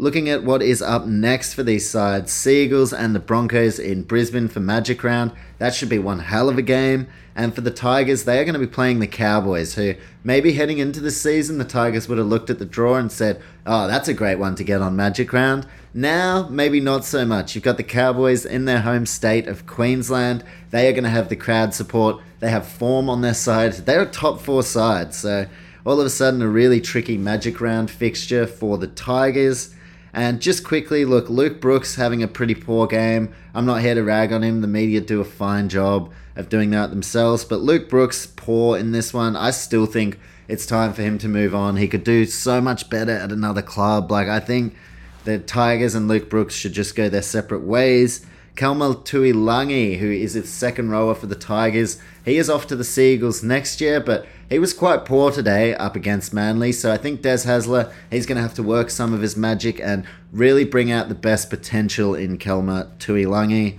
Looking at what is up next for these sides, Seagulls and the Broncos in Brisbane for Magic Round. That should be one hell of a game. And for the Tigers, they are going to be playing the Cowboys, who maybe heading into the season, the Tigers would have looked at the draw and said, oh, that's a great one to get on Magic Round. Now, maybe not so much. You've got the Cowboys in their home state of Queensland. They are going to have the crowd support. They have form on their side. They're a top four side. So, all of a sudden, a really tricky Magic Round fixture for the Tigers. And just quickly, look, Luke Brooks having a pretty poor game. I'm not here to rag on him. The media do a fine job of doing that themselves. But Luke Brooks, poor in this one. I still think it's time for him to move on. He could do so much better at another club. Like, I think the Tigers and Luke Brooks should just go their separate ways. Kelma Tuilagi, who is its second rower for the Tigers, he is off to the Seagulls next year, but he was quite poor today up against Manly. So I think Des Hasler, he's going to have to work some of his magic and really bring out the best potential in Kelma Tuilagi.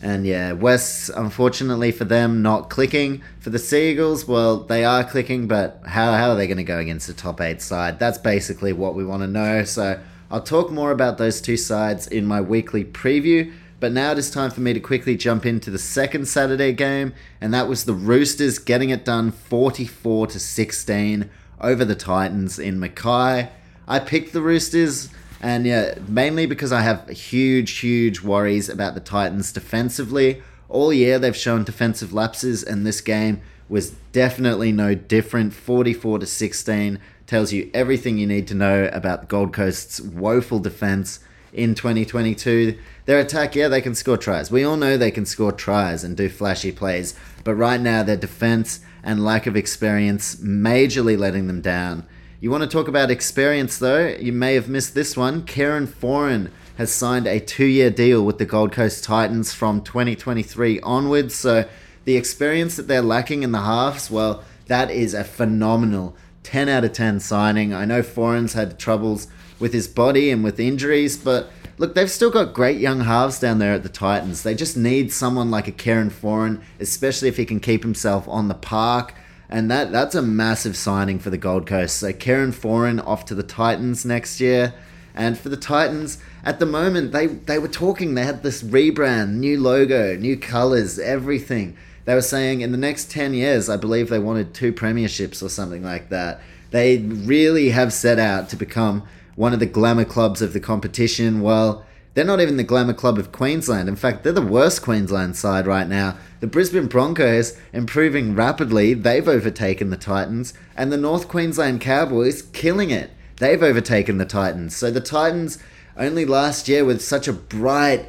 And yeah, West, unfortunately for them, not clicking. For the Seagulls, well, they are clicking, but how, how are they going to go against the top eight side? That's basically what we want to know. So I'll talk more about those two sides in my weekly preview. But now it is time for me to quickly jump into the second Saturday game, and that was the Roosters getting it done 44 to 16 over the Titans in Mackay. I picked the Roosters, and yeah, mainly because I have huge, huge worries about the Titans defensively. All year they've shown defensive lapses, and this game was definitely no different. 44 to 16 tells you everything you need to know about the Gold Coast's woeful defense in 2022. Their attack, yeah, they can score tries. We all know they can score tries and do flashy plays, but right now their defense and lack of experience majorly letting them down. You want to talk about experience though? You may have missed this one. Kieran Foran has signed a two year deal with the Gold Coast Titans from 2023 onwards. So the experience that they're lacking in the halves, well, that is a phenomenal 10 out of 10 signing. I know Foran's had troubles with his body and with injuries, but look, they've still got great young halves down there at the Titans. They just need someone like a Kieran Foran, especially if he can keep himself on the park. And that that's a massive signing for the Gold Coast. So Kieran Foran off to the Titans next year. And for the Titans, at the moment, they, they were talking, they had this rebrand, new logo, new colours, everything. They were saying in the next 10 years, I believe they wanted two premierships or something like that. They really have set out to become one of the glamour clubs of the competition. Well, they're not even the glamour club of Queensland. In fact, they're the worst Queensland side right now. The Brisbane Broncos improving rapidly. They've overtaken the Titans. And the North Queensland Cowboys killing it. They've overtaken the Titans. So the Titans only last year with such a bright,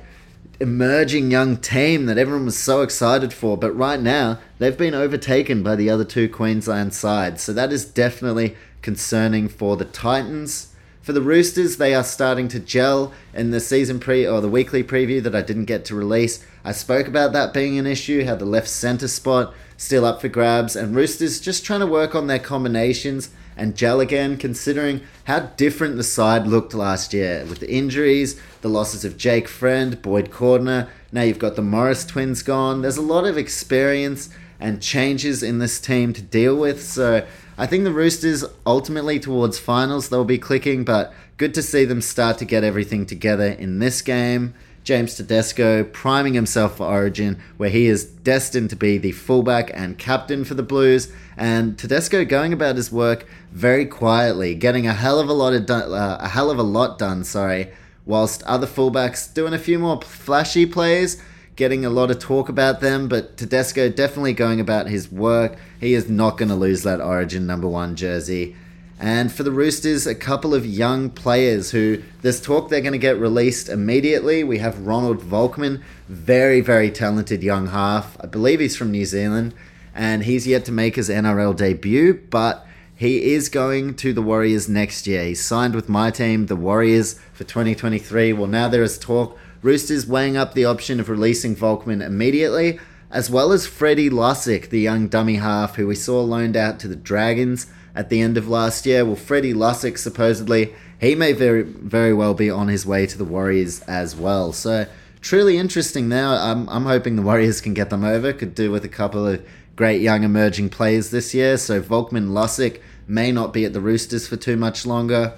emerging young team that everyone was so excited for. But right now, they've been overtaken by the other two Queensland sides. So that is definitely concerning for the Titans. For the Roosters, they are starting to gel in the season pre or the weekly preview that I didn't get to release. I spoke about that being an issue, how the left center spot still up for grabs, and Roosters just trying to work on their combinations and gel again, considering how different the side looked last year with the injuries, the losses of Jake Friend, Boyd Cordner. Now you've got the Morris twins gone. There's a lot of experience and changes in this team to deal with, so I think the Roosters ultimately towards finals they'll be clicking, but good to see them start to get everything together in this game. James Tedesco priming himself for Origin, where he is destined to be the fullback and captain for the Blues. And Tedesco going about his work very quietly, getting a hell of a lot of do- uh, a hell of a lot done. Sorry, whilst other fullbacks doing a few more flashy plays getting a lot of talk about them, but Tedesco definitely going about his work. He is not going to lose that Origin number one jersey. And for the Roosters, a couple of young players who there's talk they're going to get released immediately. We have Ronald Volkman, very, very talented young half. I believe he's from New Zealand, and he's yet to make his NRL debut, but he is going to the Warriors next year. He's signed with my team, the Warriors, for 2023. Well, now there is talk Roosters weighing up the option of releasing Volkman immediately, as well as Freddie Lussick, the young dummy half who we saw loaned out to the Dragons at the end of last year. Well, Freddie Lussick supposedly he may very very well be on his way to the Warriors as well. So truly interesting. Now I'm I'm hoping the Warriors can get them over. Could do with a couple of great young emerging players this year. So Volkman Lussick may not be at the Roosters for too much longer.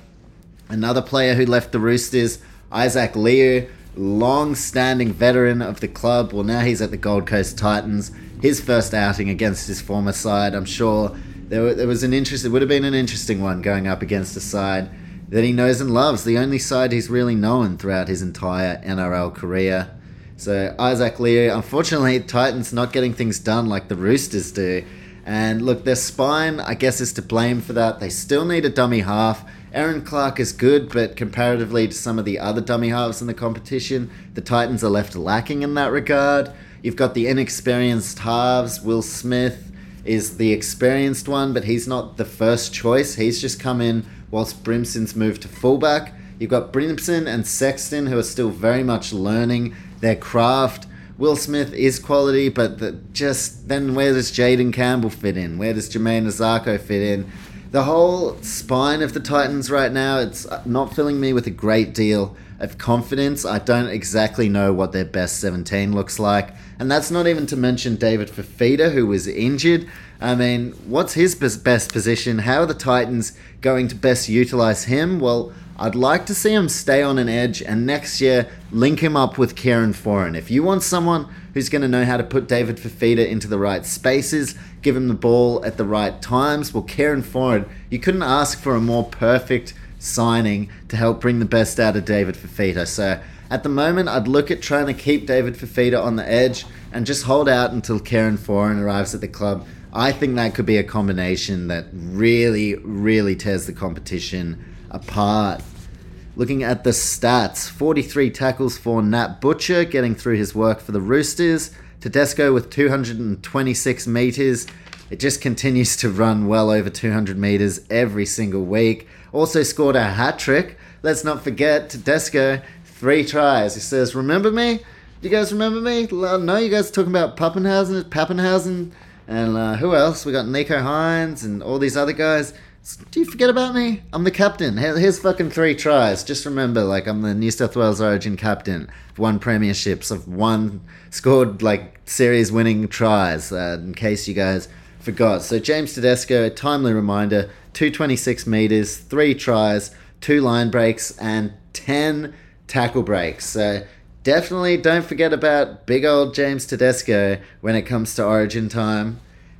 Another player who left the Roosters, Isaac Liu long-standing veteran of the club. Well, now he's at the Gold Coast Titans. His first outing against his former side. I'm sure there, there was an interest. It would have been an interesting one going up against a side that he knows and loves. The only side he's really known throughout his entire NRL career. So Isaac Liu, unfortunately, Titans not getting things done like the Roosters do. And look, their spine, I guess, is to blame for that. They still need a dummy half. Erin Clark is good, but comparatively to some of the other dummy halves in the competition, the Titans are left lacking in that regard. You've got the inexperienced halves. Will Smith is the experienced one, but he's not the first choice. He's just come in whilst Brimson's moved to fullback. You've got Brimson and Sexton who are still very much learning their craft. Will Smith is quality, but the, just then where does Jayden Campbell fit in? Where does Jamayne Isaako fit in? The whole spine of the Titans right now, it's not filling me with a great deal of confidence. I don't exactly know what their best 17 looks like. And that's not even to mention David Fifita, who was injured. I mean, what's his best position? How are the Titans going to best utilize him? Well, I'd like to see him stay on an edge and next year link him up with Kieran Foran. If you want someone who's going to know how to put David Fifita into the right spaces, give him the ball at the right times, well, Kieran Foran, you couldn't ask for a more perfect signing to help bring the best out of David Fifita. So at the moment, I'd look at trying to keep David Fifita on the edge and just hold out until Karen Foran arrives at the club. I think that could be a combination that really, really tears the competition apart. Looking at the stats 43 tackles for Nat Butcher, getting through his work for the Roosters. Tedesco with 226 metres. It just continues to run well over 200 metres every single week. Also scored a hat trick. Let's not forget Tedesco, three tries. He says, Remember me? Do you guys remember me? No, you guys are talking about Papenhuyzen, Papenhuyzen, and uh, who else? We got Nicho Hynes and all these other guys. Do you forget about me? I'm the captain. Here's fucking three tries. Just remember, like, I'm the New South Wales Origin captain. I've won premierships. I've won, scored, like, series winning tries, uh, in case you guys forgot. So, James Tedesco, timely reminder 226 metres, three tries, two line breaks, and 10 tackle breaks. So, definitely don't forget about big old James Tedesco when it comes to Origin time.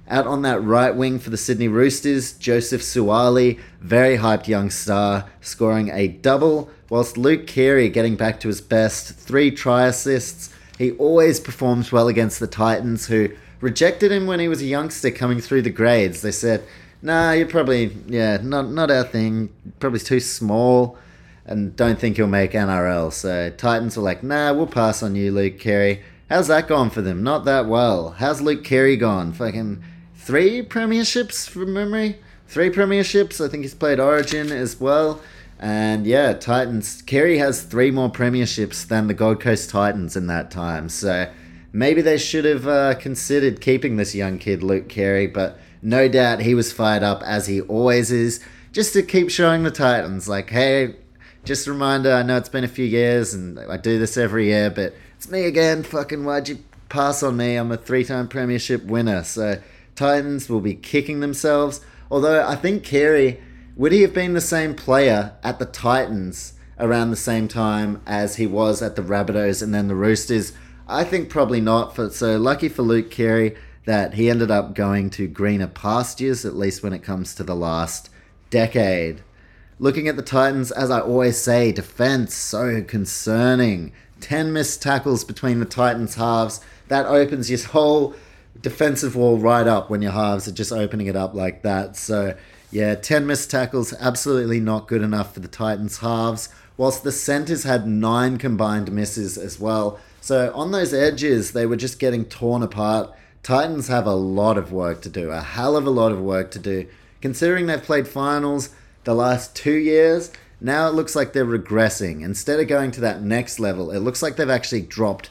Out on that right wing for the Sydney Roosters, Joseph Suaalii, very hyped young star, scoring a double, whilst Luke Keary getting back to his best, three try assists. He always performs well against the Titans, who rejected him when he was a youngster coming through the grades. They said, nah, you're probably, yeah, not, not our thing, probably too small, and don't think you'll make NRL. So Titans were like, nah, we'll pass on you, Luke Keary. How's that gone for them? Not that well. How's Luke Keary gone? Fucking three premierships from memory. Three premierships. I think he's played Origin as well. And yeah, Titans. Keary has three more premierships than the Gold Coast Titans in that time. So maybe they should have uh, considered keeping this young kid, Luke Keary. But no doubt he was fired up as he always is, just to keep showing the Titans, like, hey, just a reminder. I know it's been a few years, and I do this every year, but it's me again. Fucking why'd you pass on me? I'm a three-time premiership winner. So Titans will be kicking themselves. Although I think Keary, would he have been the same player at the Titans around the same time as he was at the Rabbitohs and then the Roosters? I think probably not. For, so lucky for Luke Keary that he ended up going to greener pastures, at least when it comes to the last decade. Looking at the Titans, as I always say, defense so concerning. 10 missed tackles between the Titans halves. That opens your whole defensive wall right up when your halves are just opening it up like that. So, yeah, 10 missed tackles, absolutely not good enough for the Titans halves. Whilst the centers had nine combined misses as well. So, on those edges, they were just getting torn apart. Titans have a lot of work to do, a hell of a lot of work to do. Considering they've played finals the last two years, now it looks like they're regressing. Instead of going to that next level, it looks like they've actually dropped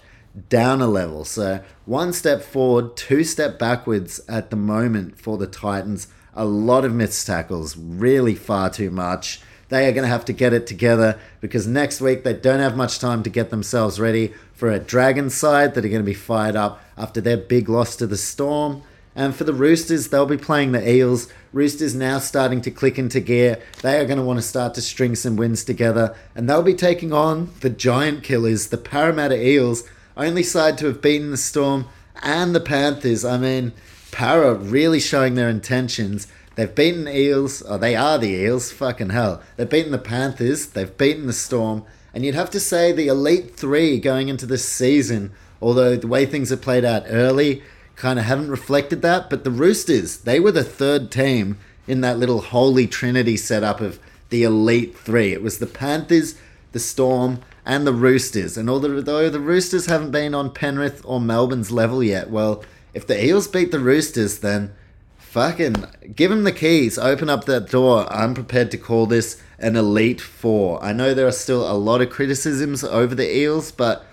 down a level. So one step forward, two step backwards at the moment for the Titans. A lot of missed tackles, really far too much. They are going to have to get it together because next week they don't have much time to get themselves ready for a Dragon side that are going to be fired up after their big loss to the Storm. And for the Roosters, they'll be playing the Eels. Roosters now starting to click into gear. They are going to want to start to string some wins together. And they'll be taking on the Giant Killers, the Parramatta Eels, only side to have beaten the Storm and the Panthers. I mean, Parra really showing their intentions. They've beaten Eels, or they are the Eels, fucking hell. They've beaten the Panthers, they've beaten the Storm, and you'd have to say the Elite Three going into this season, although the way things have played out early, kind of haven't reflected that. But the Roosters, they were the third team in that little holy trinity setup of the Elite Three. It was the Panthers, the Storm, and the Roosters. And although the Roosters haven't been on Penrith or Melbourne's level yet, well, if the Eels beat the Roosters, then fucking give them the keys, open up that door. I'm prepared to call this an Elite Four. I know there are still a lot of criticisms over the Eels, but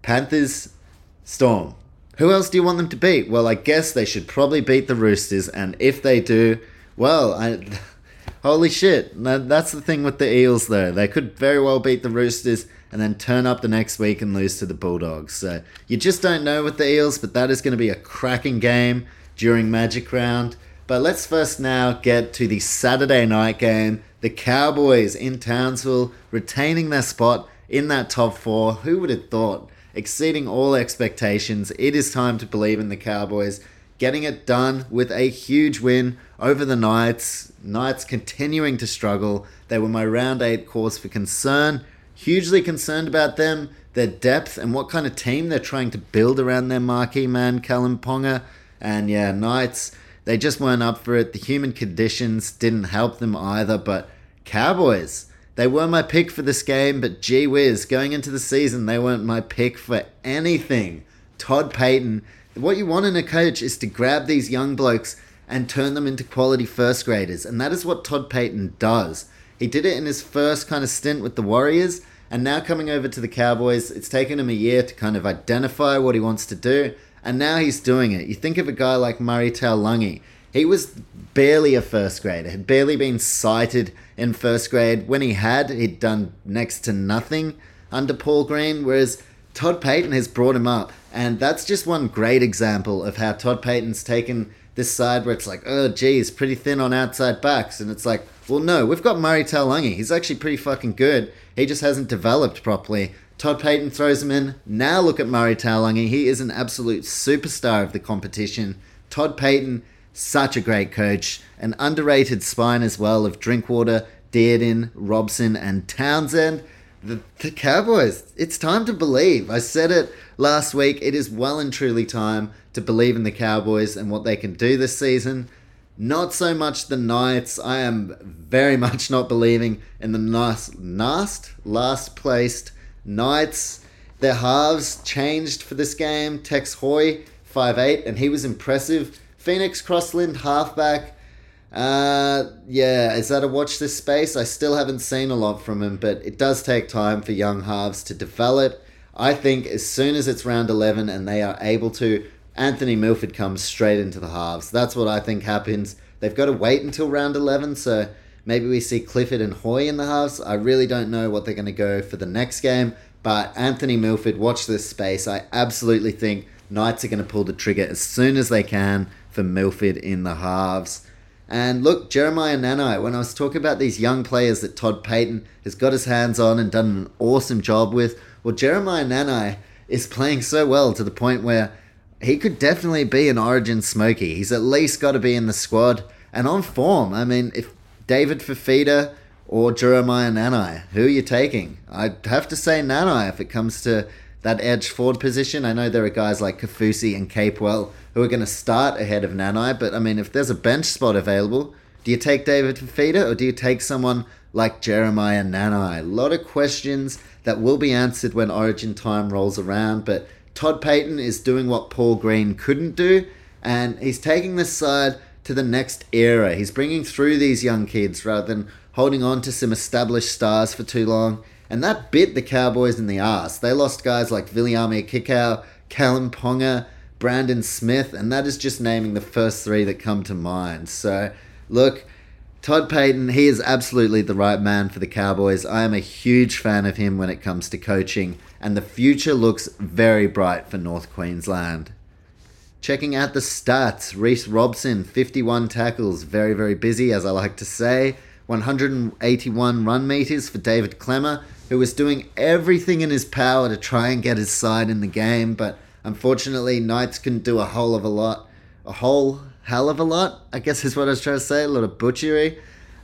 Panthers, Storm, who else do you want them to beat? Well, I guess they should probably beat the Roosters, and if they do, well, I, holy shit. That's the thing with the Eels, though. They could very well beat the Roosters and then turn up the next week and lose to the Bulldogs. So you just don't know with the Eels, but that is going to be a cracking game during Magic Round. But let's first now get to the Saturday night game. The Cowboys in Townsville retaining their spot in that top four. Who would have thought? exceeding all expectations. It is time to believe in the Cowboys. Getting it done with a huge win over the Knights. Knights continuing to struggle. They were my round eight cause for concern. Hugely concerned about them, their depth, and what kind of team they're trying to build around their marquee man, Kalyn Ponga. And yeah, Knights, they just weren't up for it. The human conditions didn't help them either. But Cowboys, they were my pick for this game, but gee whiz, going into the season, they weren't my pick for anything. Todd Payten, what you want in a coach is to grab these young blokes and turn them into quality first graders, and that is what Todd Payten does. He did it in his first kind of stint with the Warriors, and now coming over to the Cowboys, it's taken him a year to kind of identify what he wants to do, and now he's doing it. You think of a guy like Murray Taulagi. He was barely a first grader, had barely been sighted in first grade. When he had, he'd done next to nothing under Paul Green, whereas Todd Payten has brought him up. And that's just one great example of how Todd Payten's taken this side where it's like, oh, geez, pretty thin on outside backs. And it's like, well, no, we've got Murray Taulagi. He's actually pretty fucking good. He just hasn't developed properly. Todd Payten throws him in. Now look at Murray Taulagi. He is an absolute superstar of the competition. Todd Payten such a great coach. An underrated spine as well of Drinkwater, Dearden, Robson, and Townsend. The, the Cowboys, it's time to believe. I said it last week. It is well and truly time to believe in the Cowboys and what they can do this season. Not so much the Knights. I am very much not believing in the last, last, last placed Knights. Their halves changed for this game. Tex Hoy, 5'8, and he was impressive. Phoenix Crossland halfback. Uh, yeah, is that a watch this space? I still haven't seen a lot from him, but it does take time for young halves to develop. I think as soon as it's round 11 and they are able to, Anthony Milford comes straight into the halves. That's what I think happens. They've got to wait until round 11, so maybe we see Clifford and Hoy in the halves. I really don't know what they're going to go for the next game, but Anthony Milford, watch this space. I absolutely think Knights are going to pull the trigger as soon as they can for Milford in the halves. And look, Jeremiah Nanai, when I was talking about these young players that Todd Payten has got his hands on and done an awesome job with, well, Jeremiah Nanai is playing so well to the point where he could definitely be an Origin Smoky. He's at least got to be in the squad and on form. I mean, if David Fifita or Jeremiah Nanai, who are you taking? I'd have to say Nanai if it comes to that edge forward position. I know there are guys like Kaufusi and Capewell who are going to start ahead of Nanai, but I mean, if there's a bench spot available, do you take David Fifita or do you take someone like Jeremiah Nanai? A lot of questions that will be answered when Origin time rolls around, but Todd Payten is doing what Paul Green couldn't do, and he's taking this side to the next era. He's bringing through these young kids rather than holding on to some established stars for too long. And that bit the Cowboys in the ass. They lost guys like Viliami Kikau, Kalyn Ponga, Brandon Smith, and that is just naming the first three that come to mind. So, look, Todd Payten, he is absolutely the right man for the Cowboys. I am a huge fan of him when it comes to coaching, and the future looks very bright for North Queensland. Checking out the stats, Reece Robson, 51 tackles, very, very busy, as I like to say. 181 run meters for David Klemmer, who was doing everything in his power to try and get his side in the game, but unfortunately, Knights couldn't do a whole of a lot. A whole hell of a lot, I guess is what I was trying to say, a lot of butchery.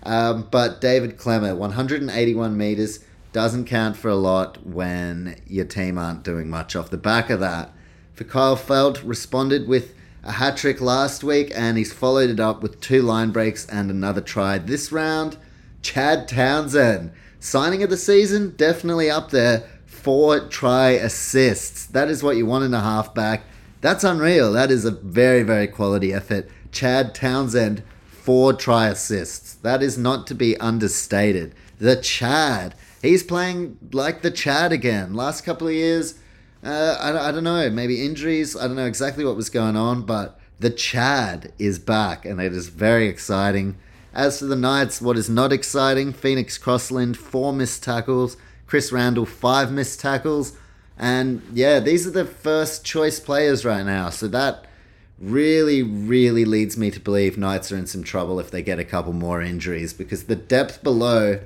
Um, but David Klemmer, 181 meters, doesn't count for a lot when your team aren't doing much off the back of that. For Kyle Feldt, responded with a hat trick last week, and he's followed it up with two line breaks and another try this round. Chad Townsend, signing of the season, definitely up there. Four try assists. That is what you want in a halfback. That's unreal. That is a very, very quality effort. Chad Townsend, four try assists. That is not to be understated. The Chad. He's playing like the Chad again. Last couple of years, uh, I, I don't know, maybe injuries. I don't know exactly what was going on, but the Chad is back, and it is very exciting. As for the Knights, what is not exciting, Phoenix Crossland, four missed tackles, Chris Randall, five missed tackles. And yeah, these are the first choice players right now. So that really, really leads me to believe Knights are in some trouble if they get a couple more injuries because the depth below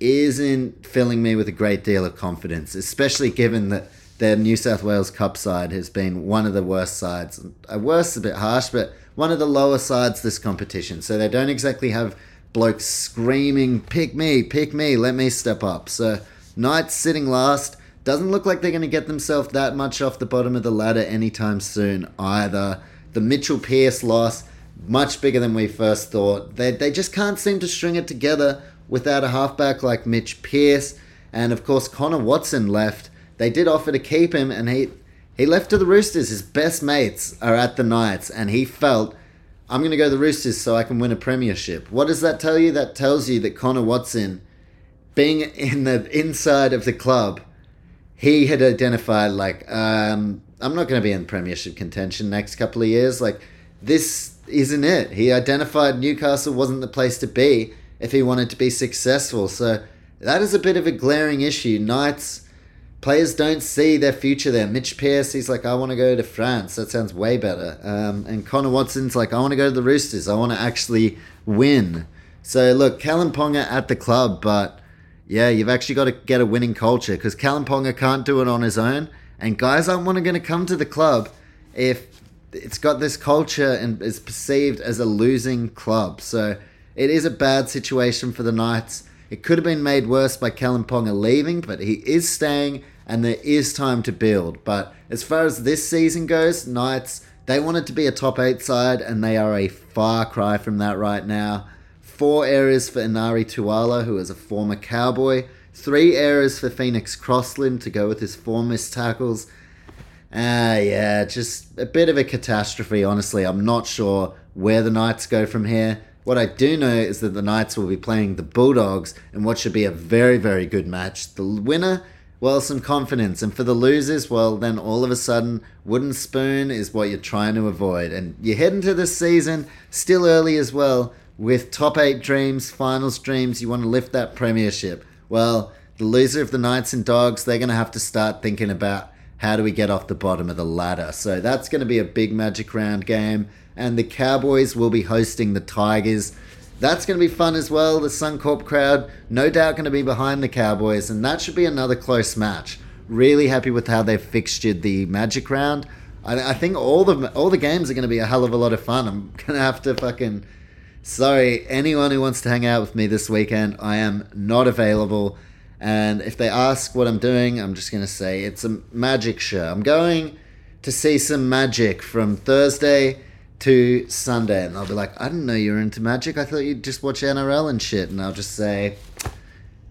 isn't filling me with a great deal of confidence, especially given that their New South Wales Cup side has been one of the worst sides. A worst a bit harsh, but one of the lower sides this competition. So they don't exactly have blokes screaming, pick me, pick me, let me step up. So Knights sitting last. Doesn't look like they're going to get themselves that much off the bottom of the ladder anytime soon either. The Mitchell Pearce loss, much bigger than we first thought. They, they just can't seem to string it together without a halfback like Mitch Pearce. And of course, Connor Watson left they did offer to keep him, and he he left to the Roosters. His best mates are at the Knights, and he felt I'm going to go to the Roosters so I can win a premiership. What does that tell you? That tells you that Connor Watson, being in the inside of the club, he had identified like um, I'm not going to be in premiership contention next couple of years. Like this isn't it. He identified Newcastle wasn't the place to be if he wanted to be successful. So that is a bit of a glaring issue. Knights players don't see their future there. Mitch Pearce, he's like, I want to go to France. That sounds way better. Um, and Connor Watson's like, I want to go to the Roosters. I want to actually win. So look, Kalyn Ponga at the club, but yeah, you've actually got to get a winning culture because Kalyn Ponga can't do it on his own. And guys aren't going to come to the club if it's got this culture and is perceived as a losing club. So it is a bad situation for the Knights. It could have been made worse by Kalyn Ponga leaving, but he is staying and there is time to build. But as far as this season goes, Knights, they wanted to be a top eight side, and they are a far cry from that right now. Four errors for Enari Tuala, who is a former Cowboy. Three errors for Phoenix Crossland to go with his four missed tackles. Ah, uh, yeah, just a bit of a catastrophe, honestly. I'm not sure where the Knights go from here. What I do know is that the Knights will be playing the Bulldogs in what should be a very, very good match. The winner, well, some confidence. And for the losers, well, then all of a sudden, wooden spoon is what you're trying to avoid. And you head into this season still early as well with top eight dreams, finals dreams. You want to lift that premiership. Well, the loser of the Knights and Dogs, they're going to have to start thinking about how do we get off the bottom of the ladder? So that's going to be a big Magic Round game. And the Cowboys will be hosting the Tigers. That's going to be fun as well. The Suncorp crowd, no doubt, going to be behind the Cowboys. And that should be another close match. Really happy with how they've fixtured the Magic Round. I, I think all the all the games are going to be a hell of a lot of fun. I'm going to have to fucking. Sorry, anyone who wants to hang out with me this weekend, I am not available. And if they ask what I'm doing, I'm just going to say it's a magic show. I'm going to see some magic from Thursday to Sunday. And they'll be like, I didn't know you were into magic. I thought you'd just watch NRL and shit. And I'll just say,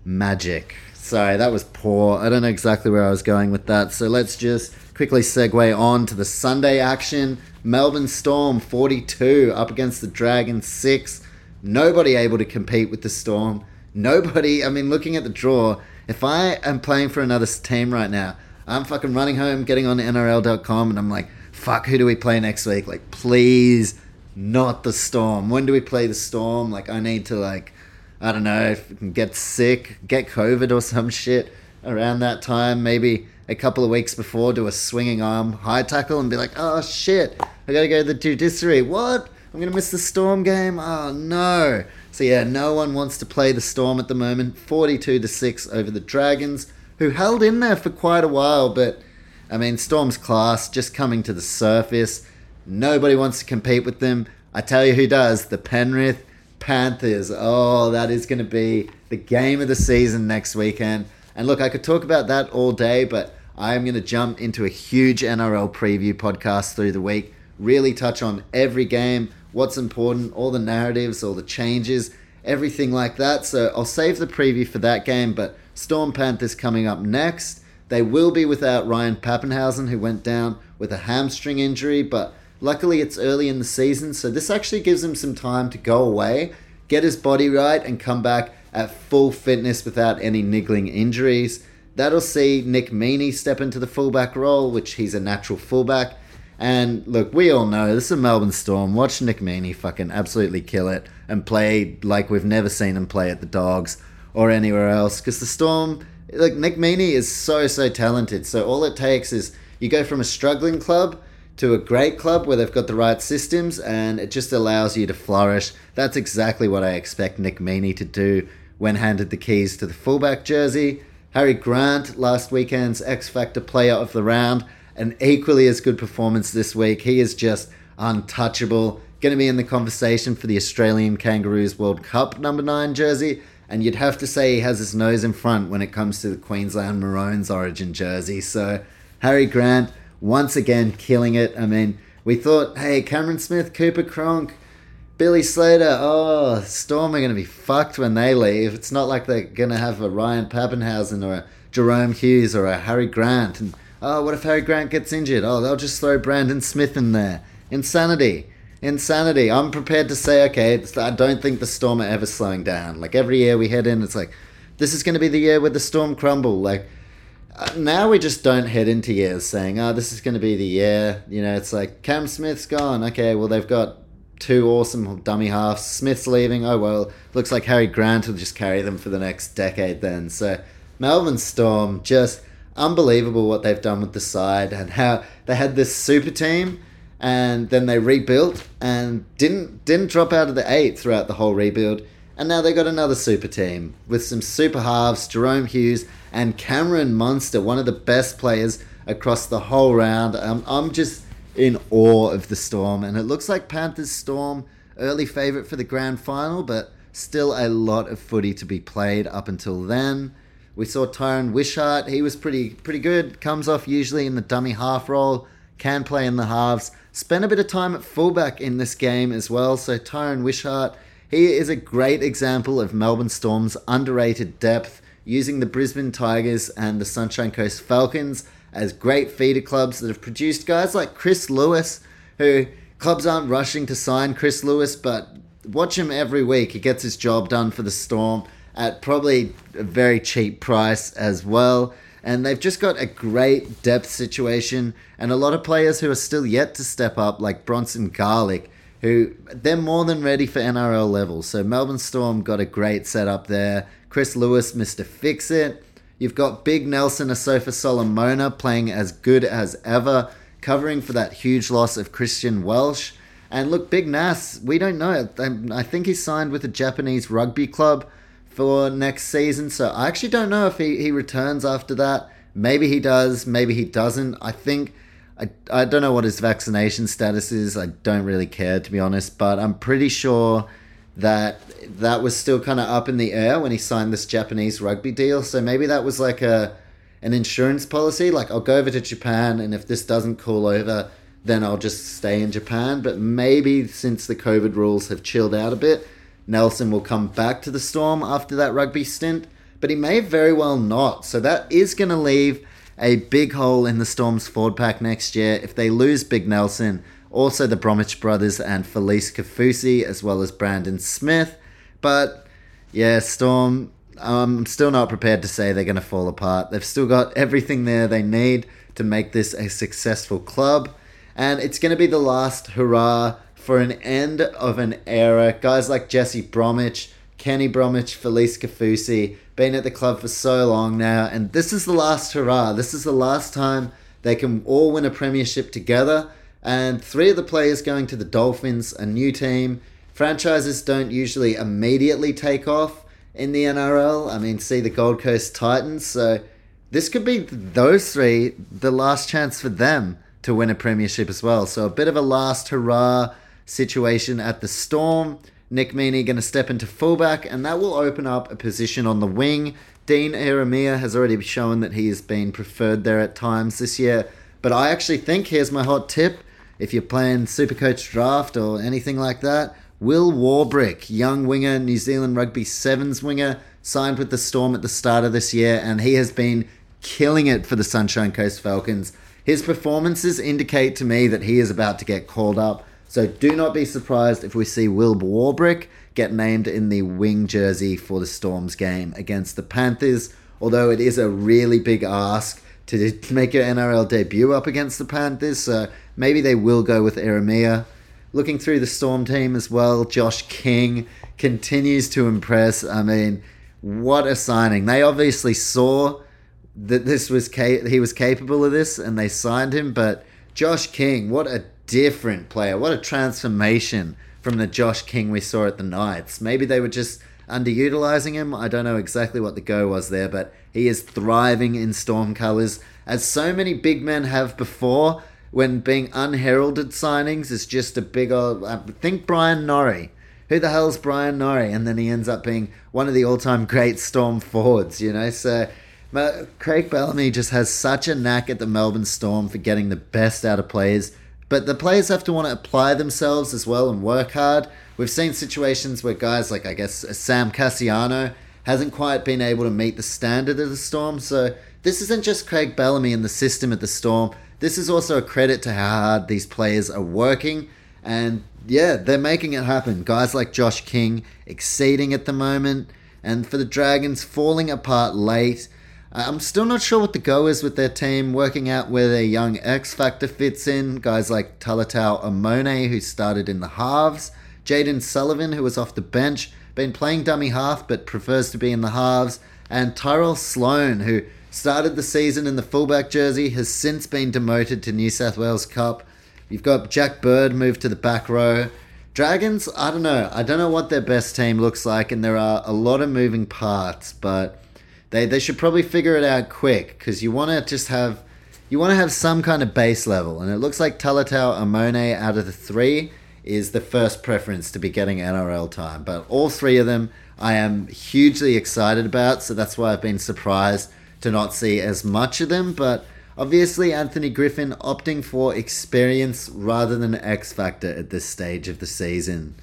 magic. Sorry, that was poor. I don't know exactly where I was going with that. So let's just quickly segue on to the Sunday action. Melbourne Storm 42 up against the Dragons 6. Nobody able to compete with the Storm. Nobody, I mean, looking at the draw, if I am playing for another team right now, I'm fucking running home, getting on NRL.com, and I'm like, fuck, who do we play next week? Like, please, not the Storm. When do we play the Storm? Like, I need to, like, I don't know, get sick, get COVID or some shit around that time. Maybe a couple of weeks before, do a swinging arm high tackle and be like, oh shit, I gotta go to the judiciary. What? I'm gonna miss the Storm game? Oh no. So yeah, no one wants to play the Storm at the moment. 42 to 6 over the Dragons, who held in there for quite a while, but I mean, Storm's class just coming to the surface. Nobody wants to compete with them. I tell you who does. The Penrith Panthers. Oh, that is going to be the game of the season next weekend. And look, I could talk about that all day, but I am going to jump into a huge NRL preview podcast through the week, really touch on every game, what's important, all the narratives, all the changes, everything like that. So I'll save the preview for that game, but Storm Panthers coming up next. They will be without Ryan Papenhuyzen, who went down with a hamstring injury, but luckily it's early in the season, so this actually gives him some time to go away, get his body right, and come back at full fitness without any niggling injuries. That'll see Nick Meaney step into the fullback role, which he's a natural fullback. And look, we all know this is a Melbourne Storm. Watch Nick Meaney fucking absolutely kill it and play like we've never seen him play at the Dogs or anywhere else. Because the Storm, like Nick Meaney is so, so talented. So all it takes is you go from a struggling club to a great club where they've got the right systems and it just allows you to flourish. That's exactly what I expect Nick Meaney to do when handed the keys to the fullback jersey. Harry Grant, last weekend's X Factor player of the round an equally as good performance this week. He is just untouchable. Going to be in the conversation for the Australian Kangaroos World Cup number nine jersey. And you'd have to say he has his nose in front when it comes to the Queensland Maroons origin jersey. So, Harry Grant, once again, killing it. I mean, we thought, hey, Cameron Smith, Cooper Cronk, Billy Slater, oh, Storm are going to be fucked when they leave. It's not like they're going to have a Ryan Papenhuyzen or a Jahrome Hughes or a Harry Grant. And Oh, what if Harry Grant gets injured? Oh, they'll just throw Brandon Smith in there. Insanity. Insanity. I'm prepared to say, okay, I don't think the Storm are ever slowing down. Like every year we head in, it's like, this is going to be the year where the Storm crumble. Like, uh, now we just don't head into years saying, oh, this is going to be the year. You know, it's like, Cam Smith's gone. Okay, well, they've got two awesome dummy halves. Smith's leaving. Oh, well, looks like Harry Grant will just carry them for the next decade then. So, Melbourne Storm just unbelievable what they've done with the side and how they had this super team and then they rebuilt and didn't didn't drop out of the eight throughout the whole rebuild. And now they got another super team with some super halves, Jahrome Hughes and Cameron Munster, one of the best players across the whole round. Um, I'm just in awe of the Storm, and it looks like Panthers Storm early favourite for the grand final, but still a lot of footy to be played up until then. We saw Tyran Wishart. He was pretty pretty good. Comes off usually in the dummy half role. Can play in the halves. Spent a bit of time at fullback in this game as well. So Tyran Wishart, he is a great example of Melbourne Storm's underrated depth, using the Brisbane Tigers and the Sunshine Coast Falcons as great feeder clubs that have produced guys like Chris Lewis, who clubs aren't rushing to sign Chris Lewis, but watch him every week. He gets his job done for the Storm at probably a very cheap price as well. And they've just got a great depth situation and a lot of players who are still yet to step up, like Bronson Garlick, who they're more than ready for NRL level. So Melbourne Storm got a great setup there. Chris Lewis, Mr. Fix It. You've got Big Nelson Asofa Solomona playing as good as ever, covering for that huge loss of Christian Welch. And look, Big Nas, we don't know. Um, I think he signed with a Japanese rugby club for next season, so I actually don't know if he, he returns after that. Maybe he does, maybe he doesn't. I think. I, I don't know what his vaccination status is. I don't really care, to be honest, but I'm pretty sure that that was still kind of up in the air when he signed this Japanese rugby deal. So maybe that was like a an insurance policy. Like I'll go over to Japan, and if this doesn't cool over, then I'll just stay in Japan. But maybe since the COVID rules have chilled out a bit, Nelson will come back to the Storm after that rugby stint. But he may very well not. So that is going to leave a big hole in the Storm's forward pack next year. If they lose Big Nelson, also the Bromwich brothers and Felise Kaufusi, as well as Brandon Smith. But yeah, Storm, um, I'm still not prepared to say they're going to fall apart. They've still got everything there they need to make this a successful club. And it's going to be the last hurrah for an end of an era. Guys like Jesse Bromwich, Kenny Bromwich, Felise Kaufusi, been at the club for so long now. And this is the last hurrah. This is the last time they can all win a premiership together and three of the players going to the Dolphins, a new team. Franchises don't usually immediately take off in the NRL. I mean, see the Gold Coast Titans. So this could be those three, the last chance for them to win a premiership as well. So a bit of a last hurrah situation at the Storm. Nick Meaney going to step into fullback, and that will open up a position on the wing. Dean Ieremia has already shown that he has been preferred there at times this year. But I actually think, here's my hot tip if you're playing Supercoach Draft or anything like that, Will Warbrick, young winger, New Zealand Rugby Sevens winger, signed with the Storm at the start of this year, and he has been killing it for the Sunshine Coast Falcons. His performances indicate to me that he is about to get called up, so do not be surprised if we see Will Warbrick get named in the wing jersey for the Storm's game against the Panthers, although it is a really big ask to make your NRL debut up against the Panthers, so maybe they will go with Ieremia. Looking through the Storm team as well, Josh King continues to impress. I mean, what a signing! They obviously saw that this was he was capable of this, and they signed him. But Josh King, what a different player! What a transformation from the Josh King we saw at the Knights. Maybe they were just underutilizing him. I don't know exactly what the go was there, but he is thriving in Storm colours, as so many big men have before. When being unheralded signings is just a big old. I uh, think Bryan Norrie. Who the hell's Bryan Norrie? And then he ends up being one of the all-time great Storm forwards. You know, so. Craig Bellamy just has such a knack at the Melbourne Storm for getting the best out of players, but the players have to want to apply themselves as well and work hard. We've seen situations where guys like, I guess, uh, Sam Kasiano hasn't quite been able to meet the standard of the Storm. So this isn't just Craig Bellamy and the system at the Storm. This is also a credit to how hard these players are working. And yeah, they're making it happen. Guys like Josh King exceeding at the moment. And for the Dragons, falling apart late. Uh, I'm still not sure what the go is with their team, working out where their young X Factor fits in. Guys like Talatau Amone, who started in the halves. Jayden Sullivan, who was off the bench, been playing dummy half but prefers to be in the halves, and Tyrell Sloan, who started the season in the fullback jersey, has since been demoted to New South Wales Cup. You've got Jack Bird moved to the back row. Dragons, I don't know. I don't know what their best team looks like, and there are a lot of moving parts, but they, they should probably figure it out quick because you want to just have you want to have some kind of base level, and it looks like Talatau Amone out of the three is the first preference to be getting NRL time. But all three of them I am hugely excited about, so that's why I've been surprised to not see as much of them. But obviously, Anthony Griffin opting for experience rather than X Factor at this stage of the season.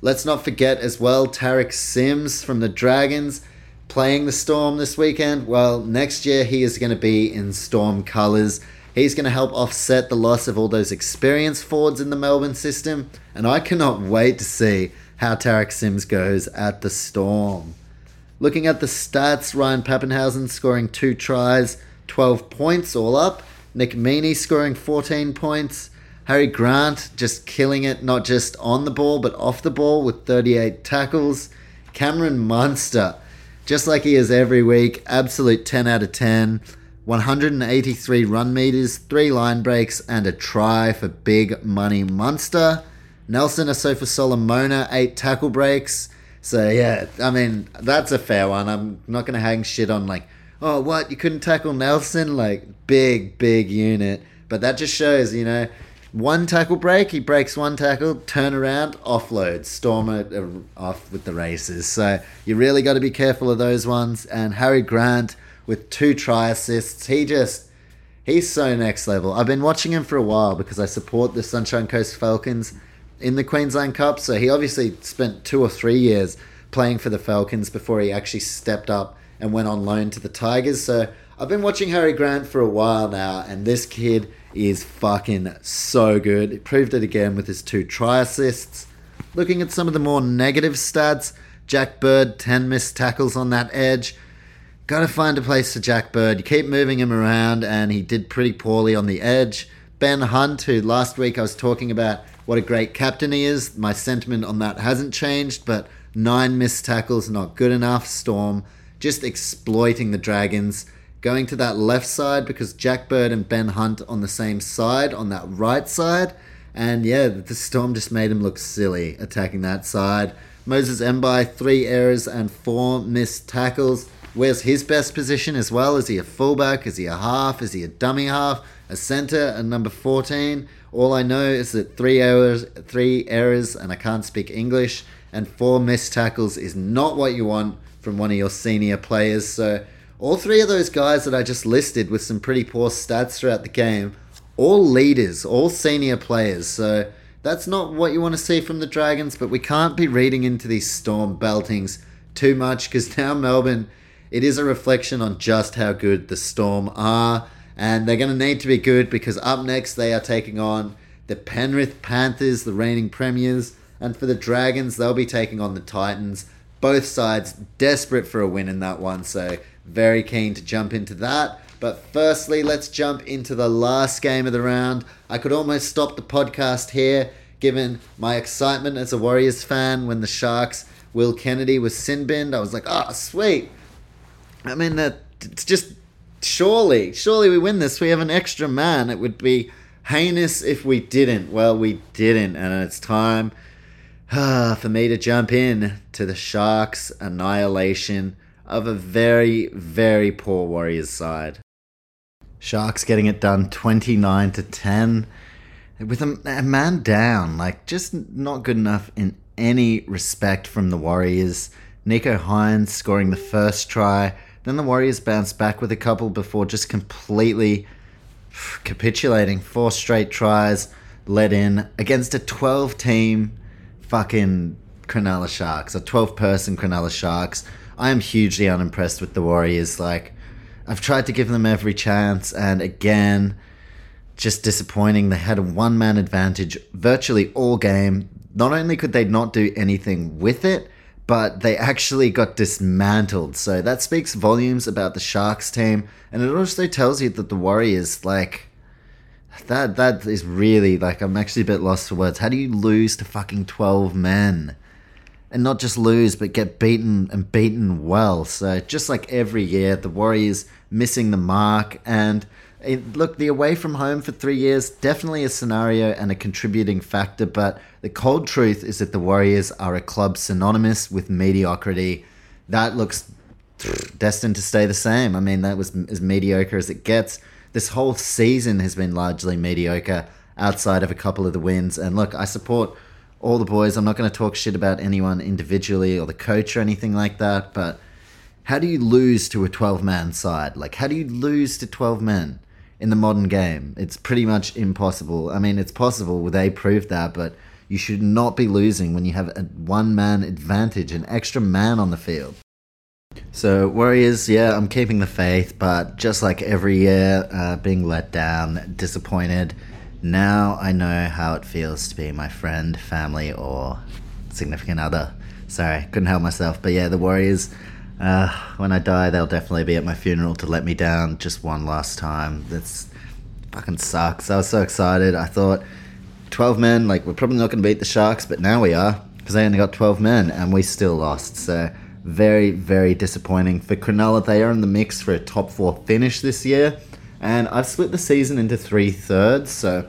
Let's not forget as well Tariq Sims from the Dragons playing the Storm this weekend. Well, next year he is going to be in Storm colours He's going to help offset the loss of all those experienced forwards in the Melbourne system, and I cannot wait to see how Tariq Sims goes at the Storm. Looking at the stats, Ryan Papenhuyzen scoring two tries, 12 points all up. Nick Meaney scoring 14 points. Harry Grant just killing it, not just on the ball, but off the ball with 38 tackles. Cameron Munster just like he is every week. Absolute 10 out of 10. 183 run meters, three line breaks, and a try for Big Money Munster. Nelson Asofa Solomona, eight tackle breaks. So, yeah, I mean, that's a fair one. I'm not going to hang shit on, like, oh, what? You couldn't tackle Nelson? Like, big, big unit. But that just shows, you know, one tackle break, he breaks one tackle, turn around, offload, storm it uh, off with the races. So you really got to be careful of those ones. And Harry Grant with two try assists, he just he's so next level. I've been watching him for a while because I support the Sunshine Coast Falcons in the Queensland Cup. So he obviously spent two or three years playing for the Falcons before he actually stepped up and went on loan to the Tigers. So I've been watching Harry Grant for a while now, and this kid is fucking so good. He proved it again with his two try assists. Looking at some of the more negative stats, Jack Bird, 10 missed tackles on that edge. Got to find a place for Jack Bird. You keep moving him around, and he did pretty poorly on the edge. Ben Hunt, who last week I was talking about what a great captain he is, my sentiment on that hasn't changed, but nine missed tackles, not good enough. Storm just exploiting the Dragons going to that left side because Jack Bird and Ben Hunt on the same side, on that right side. And yeah, the Storm just made him look silly attacking that side. Moses Mbye, three errors and four missed tackles. Where's his best position as well? Is he a fullback? Is he a half? Is he a dummy half? A centre? A number 14? All I know is that three errors, three errors, and I can't speak English, and four missed tackles is not what you want from one of your senior players. So all three of those guys that I just listed with some pretty poor stats throughout the game, all leaders, all senior players. So that's not what you want to see from the Dragons, but we can't be reading into these Storm beltings too much because now Melbourne, it is a reflection on just how good the Storm are. And they're going to need to be good because up next they are taking on the Penrith Panthers, the reigning premiers. And for the Dragons, they'll be taking on the Titans. Both sides desperate for a win in that one. So very keen to jump into that. But firstly, let's jump into the last game of the round. I could almost stop the podcast here, given my excitement as a Warriors fan when the Sharks, Will Kennedy was sin binned. I was like, oh, sweet. I mean, that it's just surely, surely we win this. We have an extra man. It would be heinous if we didn't. Well, we didn't, and it's time for me to jump in to the Sharks' annihilation of a very, very poor Warriors side. Sharks getting it done 29 to 10 with a, a, man down, like just not good enough in any respect from the Warriors. Nicho Hynes scoring the first try, then the Warriors bounced back with a couple before just completely capitulating. Four straight tries let in against a 12 team fucking Cronulla Sharks, a 12 person Cronulla Sharks I am hugely unimpressed with the Warriors. Like, I've tried to give them every chance, and again, just disappointing. They had a one man advantage virtually all game. Not only could they not do anything with it, but they actually got dismantled. So that speaks volumes about the Sharks team, and it also tells you that the Warriors, like, that that is really like I'm actually a bit lost for words. How do you lose to fucking twelve men? And not just lose, but get beaten and beaten well. So just like every year, the Warriors missing the mark. And it, look, the away from home for three years definitely a scenario and a contributing factor. But the cold truth is that the Warriors are a club synonymous with mediocrity. That looks destined to stay the same. I mean, that was as mediocre as it gets. This whole season has been largely mediocre outside of a couple of the wins. And look, I support all the boys. I'm not going to talk shit about anyone individually or the coach or anything like that, but how do you lose to a 12 man side? Like, how do you lose to 12 men in the modern game? It's pretty much impossible. I mean, it's possible, they proved that, but you should not be losing when you have a one man advantage, an extra man on the field. So, Warriors, yeah, I'm keeping the faith, but just like every year, uh, being let down, disappointed. Now I know how it feels to be my friend, family, or significant other. Sorry, couldn't help myself. But yeah, the Warriors, uh, when I die, they'll definitely be at my funeral to let me down just one last time. That's fucking sucks. I was so excited. I thought 12 men, like, we're probably not going to beat the Sharks, but now we are because they only got 12 men and we still lost. So very, very disappointing. For Cronulla, they are in the mix for a top four finish this year. And I've split the season into three thirds. So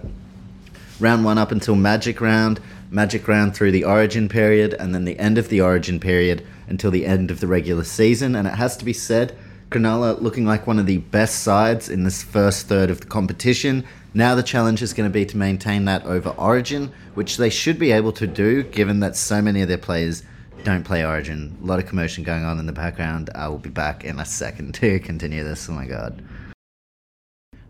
round one up until Magic Round, Magic Round through the Origin period, and then the end of the Origin period until the end of the regular season. And it has to be said, Cronulla looking like one of the best sides in this first third of the competition. Now the challenge is going to be to maintain that over Origin, which they should be able to do given that so many of their players don't play Origin. A lot of commotion going on in the background. I will be back in a second to continue this. Oh my god.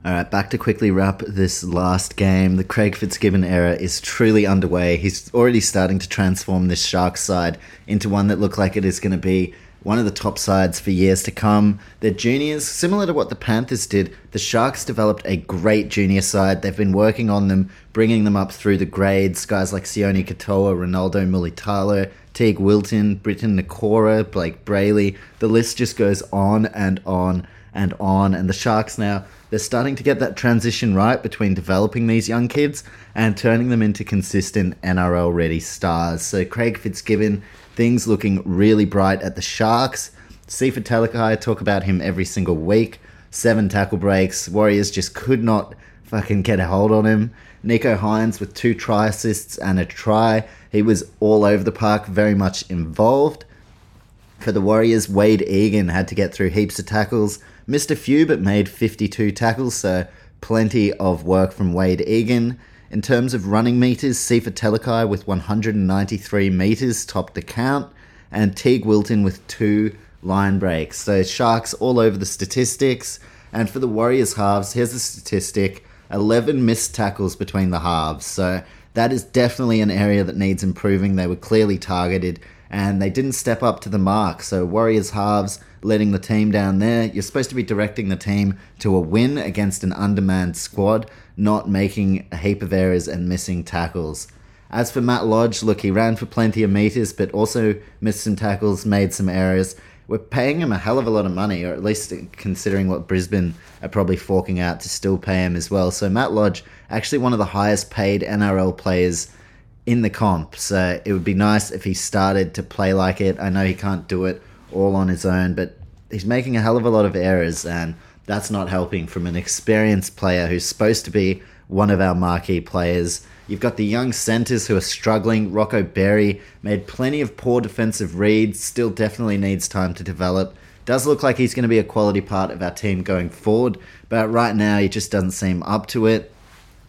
Alright, back to quickly wrap this last game. The Craig Fitzgibbon era is truly underway. He's already starting to transform this Sharks side into one that looked like it is going to be one of the top sides for years to come. Their juniors, similar to what the Panthers did, the Sharks developed a great junior side. They've been working on them, bringing them up through the grades. Guys like Sione Katoa, Ronaldo Mulitalo, Teague Wilton, Briton Nikora, Blayke Brailey. The list just goes on and on and on. And the Sharks now, they're starting to get that transition right between developing these young kids and turning them into consistent NRL ready stars. So Craig Fitzgibbon things looking really bright at the Sharks. Sifa Talakai, talk about him every single week. Seven tackle breaks. Warriors just could not fucking get a hold on him. Nicho Hynes with two try assists and a try. He was all over the park, very much involved. For the Warriors, Wade Egan had to get through heaps of tackles. Missed a few, but made 52 tackles, so plenty of work from Wade Egan. In terms of running meters, Sifa Talakai with 193 meters topped the count, and Teague Wilton with two line breaks. So Sharks all over the statistics. And for the Warriors halves, here's the statistic 11 missed tackles between the halves. So that is definitely an area that needs improving. They were clearly targeted and they didn't step up to the mark. So Warriors halves letting the team down there. You're supposed to be directing the team to a win against an undermanned squad, not making a heap of errors and missing tackles. As for Matt Lodge, look, he ran for plenty of meters, but also missed some tackles, made some errors. We're paying him a hell of a lot of money, or at least considering what Brisbane are probably forking out to still pay him as well. So Matt Lodge, actually one of the highest paid NRL players in the comp. So it would be nice if he started to play like it. I know he can't do it all on his own, but he's making a hell of a lot of errors, and that's not helping from an experienced player who's supposed to be one of our marquee players. You've got the young centres who are struggling. Rocco Berry made plenty of poor defensive reads, still definitely needs time to develop. Does look like he's going to be a quality part of our team going forward, but right now he just doesn't seem up to it.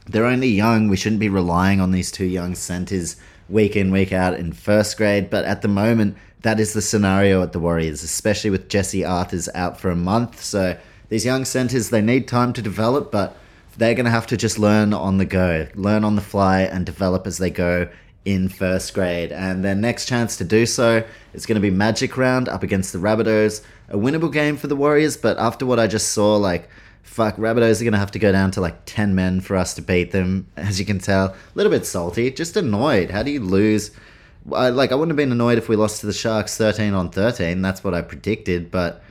They're only young. We shouldn't be relying on these two young centres week in, week out in first grade, but at the moment, that is the scenario at the Warriors, especially with Jesse Arthurs out for a month. So these young centers, they need time to develop, but they're going to have to just learn on the go, learn on the fly, and develop as they go in first grade. And their next chance to do so is going to be Magic Round up against the Rabbitohs. A winnable game for the Warriors, but after what I just saw, like, fuck, Rabbitohs are going to have to go down to like 10 men for us to beat them. As you can tell, a little bit salty, just annoyed. How do you lose? I, like I wouldn't have been annoyed if we lost to the Sharks 13 on 13. That's what I predicted, but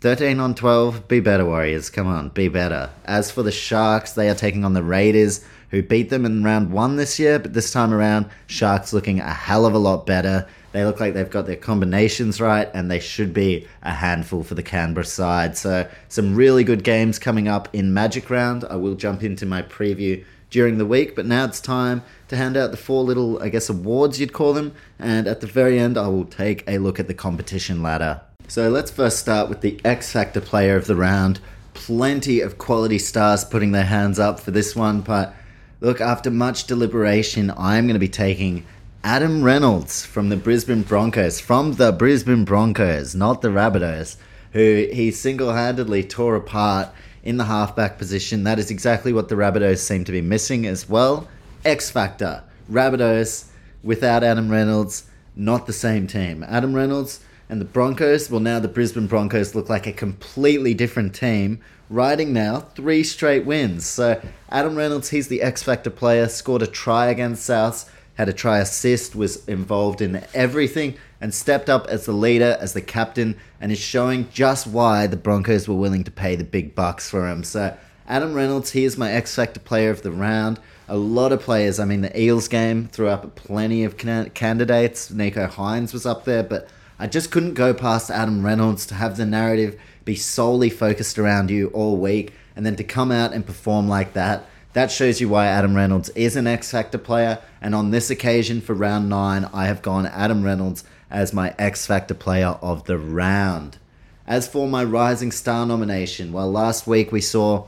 13 on 12, be better Warriors. Come on, be better. As for the Sharks, they are taking on the Raiders who beat them in round 1 this year, but this time around Sharks looking a hell of a lot better. They look like they've got their combinations right and they should be a handful for the Canberra side. So, some really good games coming up in Magic Round. I will jump into my preview during the week. But now it's time to hand out the four little, I guess, awards you'd call them. And at the very end, I will take a look at the competition ladder. So let's first start with the X Factor player of the round. Plenty of quality stars putting their hands up for this one. But look, after much deliberation, I'm going to be taking Adam Reynolds from the Brisbane Broncos, from the Brisbane Broncos, not the Rabbitohs, who he single handedly tore apart in the halfback position. That is exactly what the Rabbitohs seem to be missing as well. X Factor. Rabbitohs without Adam Reynolds, not the same team. Adam Reynolds and the Broncos, well, now the Brisbane Broncos look like a completely different team, riding now three straight wins. So, Adam Reynolds, he's the X Factor player, scored a try against Souths, had a try assist, was involved in everything and stepped up as the leader, as the captain, and is showing just why the Broncos were willing to pay the big bucks for him. So, Adam Reynolds, he is my X Factor player of the round. A lot of players, I mean, the Eels game threw up plenty of can- candidates. Nicho Hynes was up there, but I just couldn't go past Adam Reynolds to have the narrative be solely focused around you all week and then to come out and perform like that. That shows you why Adam Reynolds is an X Factor player. And on this occasion for round nine, I have gone Adam Reynolds as my X Factor player of the round. As for my Rising Star nomination, well, last week we saw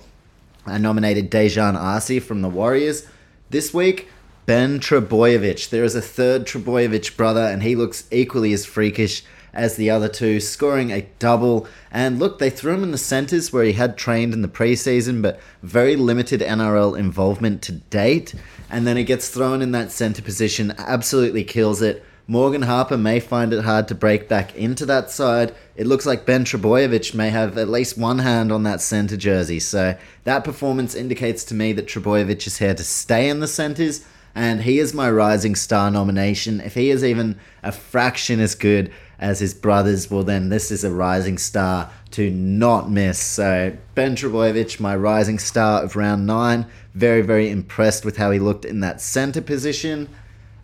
I nominated Dejan Arce from the Warriors. This week, Ben Trbojevic. There is a third Trbojevic brother, and he looks equally as freakish as the other two, scoring a double. And look, they threw him in the centres where he had trained in the preseason, but very limited NRL involvement to date. And then he gets thrown in that centre position, absolutely kills it. Morgan Harper may find it hard to break back into that side. It looks like Ben Trbojevic may have at least one hand on that centre jersey. So that performance indicates to me that Trbojevic is here to stay in the centres, and he is my Rising Star nomination. If he is even a fraction as good as his brothers, well, then this is a Rising Star to not miss. So Ben Trbojevic, my Rising Star of round nine. Very, very impressed with how he looked in that centre position.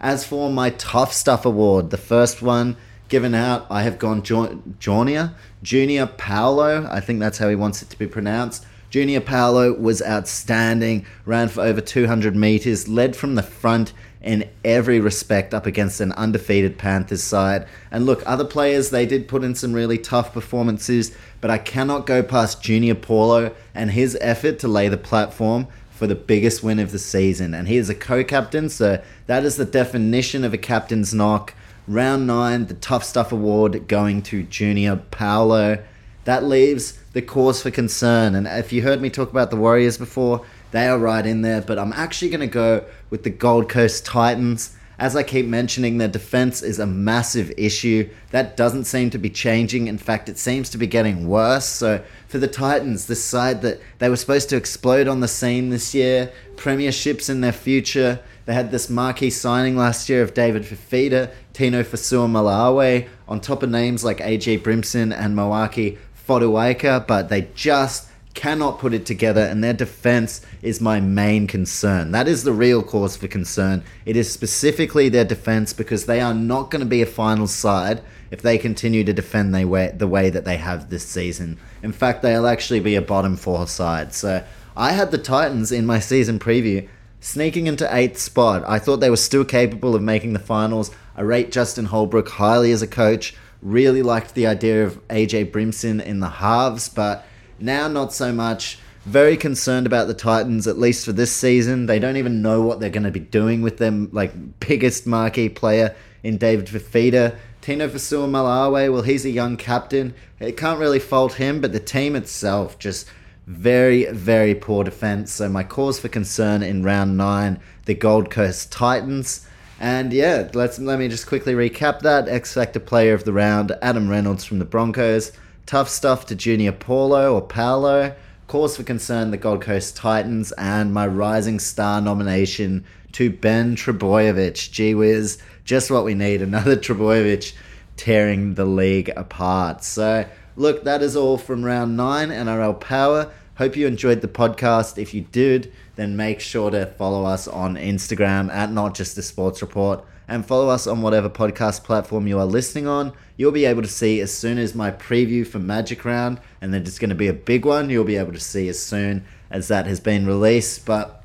As for my Tough Stuff Award, the first one given out, I have gone Junior, Junior Paulo. I think that's how he wants it to be pronounced. Junior Paulo was outstanding, ran for over 200 meters, led from the front in every respect up against an undefeated Panthers side. And look, other players, they did put in some really tough performances, but I cannot go past Junior Paulo and his effort to lay the platform for the biggest win of the season. And he is a co captain, so that is the definition of a captain's knock. Round nine, the Tough Stuff Award going to Junior Paulo. That leaves the cause for concern. And if you heard me talk about the Warriors before, they are right in there. But I'm actually going to go with the Gold Coast Titans. As I keep mentioning, their defense is a massive issue. That doesn't seem to be changing. In fact, it seems to be getting worse. So, for the Titans, this side that they were supposed to explode on the scene this year, premierships in their future. They had this marquee signing last year of David Fifita, Tino Fa'asuamaleaui, on top of names like AJ Brimson and Moeaki Fotuaika, but they just cannot put it together, and their defense is my main concern. That is the real cause for concern. It is specifically their defense because they are not going to be a final side if they continue to defend they way, the way that they have this season. In fact, they'll actually be a bottom four side. So I had the Titans in my season preview sneaking into eighth spot. I thought they were still capable of making the finals. I rate Justin Holbrook highly as a coach. Really liked the idea of AJ Brimson in the halves, but now, not so much. Very concerned about the Titans, at least for this season. They don't even know what they're going to be doing with them, like biggest marquee player in David Fifita. Tino Fa'asuamaleaui, well, he's a young captain. It can't really fault him, but the team itself just very, very poor defense. So my cause for concern in round nine, the Gold Coast Titans. And yeah, let's let me just quickly recap that. X Factor player of the round, Adam Reynolds from the Broncos. Tough stuff to Junior Paulo or Paolo. Cause for concern, the Gold Coast Titans, and my Rising Star nomination to Ben Trbojevic. Gee whiz, just what we need. Another Trbojevic tearing the league apart. So, look, that is all from round nine NRL Power. Hope you enjoyed the podcast. If you did, then make sure to follow us on Instagram at Not Just a Sports Report and follow us on whatever podcast platform you are listening on. You'll be able to see as soon as my preview for Magic Round, and then it's going to be a big one, you'll be able to see as soon as that has been released. But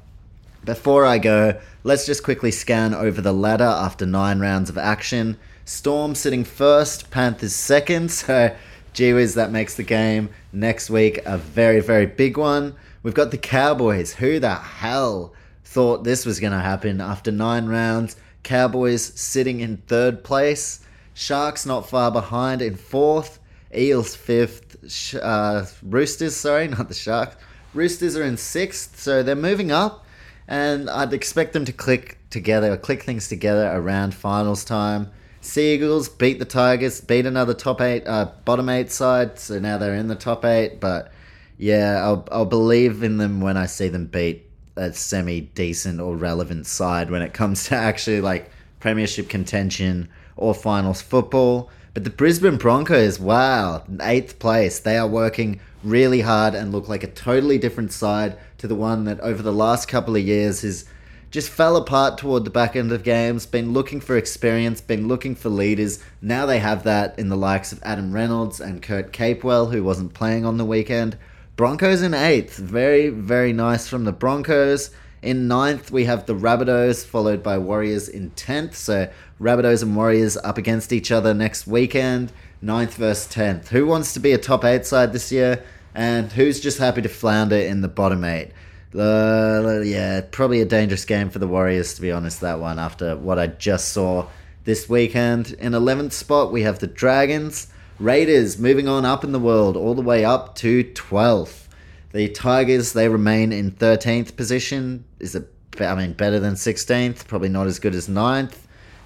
before I go, let's just quickly scan over the ladder after nine rounds of action. Storm sitting first, Panthers second, so gee whiz, that makes the game next week a very, very big one. We've got the Cowboys. Who the hell thought this was going to happen after nine rounds? Cowboys sitting in third place. Sharks not far behind in fourth. Eels fifth. Uh, Roosters, sorry, not the Sharks. Roosters are in sixth, so they're moving up. And I'd expect them to click together, click things together around finals time. Seagulls beat the Tigers, beat another top eight, uh, bottom eight side, so now they're in the top eight. But yeah, I'll, I'll believe in them when I see them beat a semi decent or relevant side when it comes to actually like premiership contention or finals football. But the Brisbane Broncos, wow, eighth place. They are working really hard and look like a totally different side to the one that over the last couple of years has just fell apart toward the back end of games, been looking for experience, been looking for leaders. Now they have that in the likes of Adam Reynolds and Kurt Capewell, who wasn't playing on the weekend. Broncos in eighth. Very, very nice from the Broncos. In ninth, we have the Rabbitohs, followed by Warriors in tenth. So Rabbitohs and Warriors up against each other next weekend. Ninth versus tenth. Who wants to be a top eight side this year? And who's just happy to flounder in the bottom eight? Uh, yeah, probably a dangerous game for the Warriors, to be honest, that one, after what I just saw this weekend. In 11th spot, we have the Dragons. Raiders moving on up in the world, all the way up to 12th. The Tigers, they remain in 13th position. Is it, I mean, better than 16th? Probably not as good as 9th.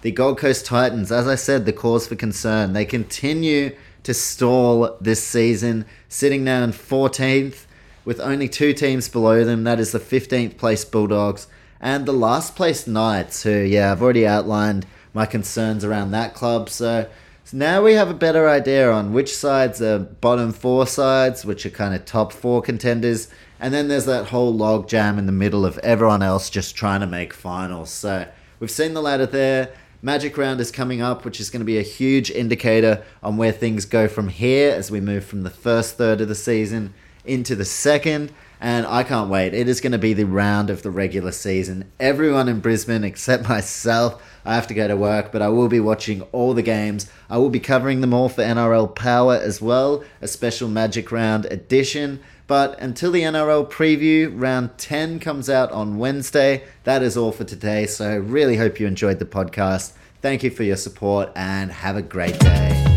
The Gold Coast Titans, as I said, the cause for concern. They continue to stall this season, sitting now in 14th with only two teams below them. That is the 15th place Bulldogs and the last place Knights, who, yeah, I've already outlined my concerns around that club. So so now we have a better idea on which sides are bottom four sides, which are kind of top four contenders, and then there's that whole log jam in the middle of everyone else just trying to make finals. So we've seen the ladder there. Magic round is coming up, which is going to be a huge indicator on where things go from here as we move from the first third of the season into the second and I can't wait. It is going to be the round of the regular season. Everyone in Brisbane except myself. I have to go to work, but I will be watching all the games. I will be covering them all for NRL Power as well, a special Magic Round edition. But until the NRL preview, round 10 comes out on Wednesday. That is all for today. So, really hope you enjoyed the podcast. Thank you for your support and have a great day.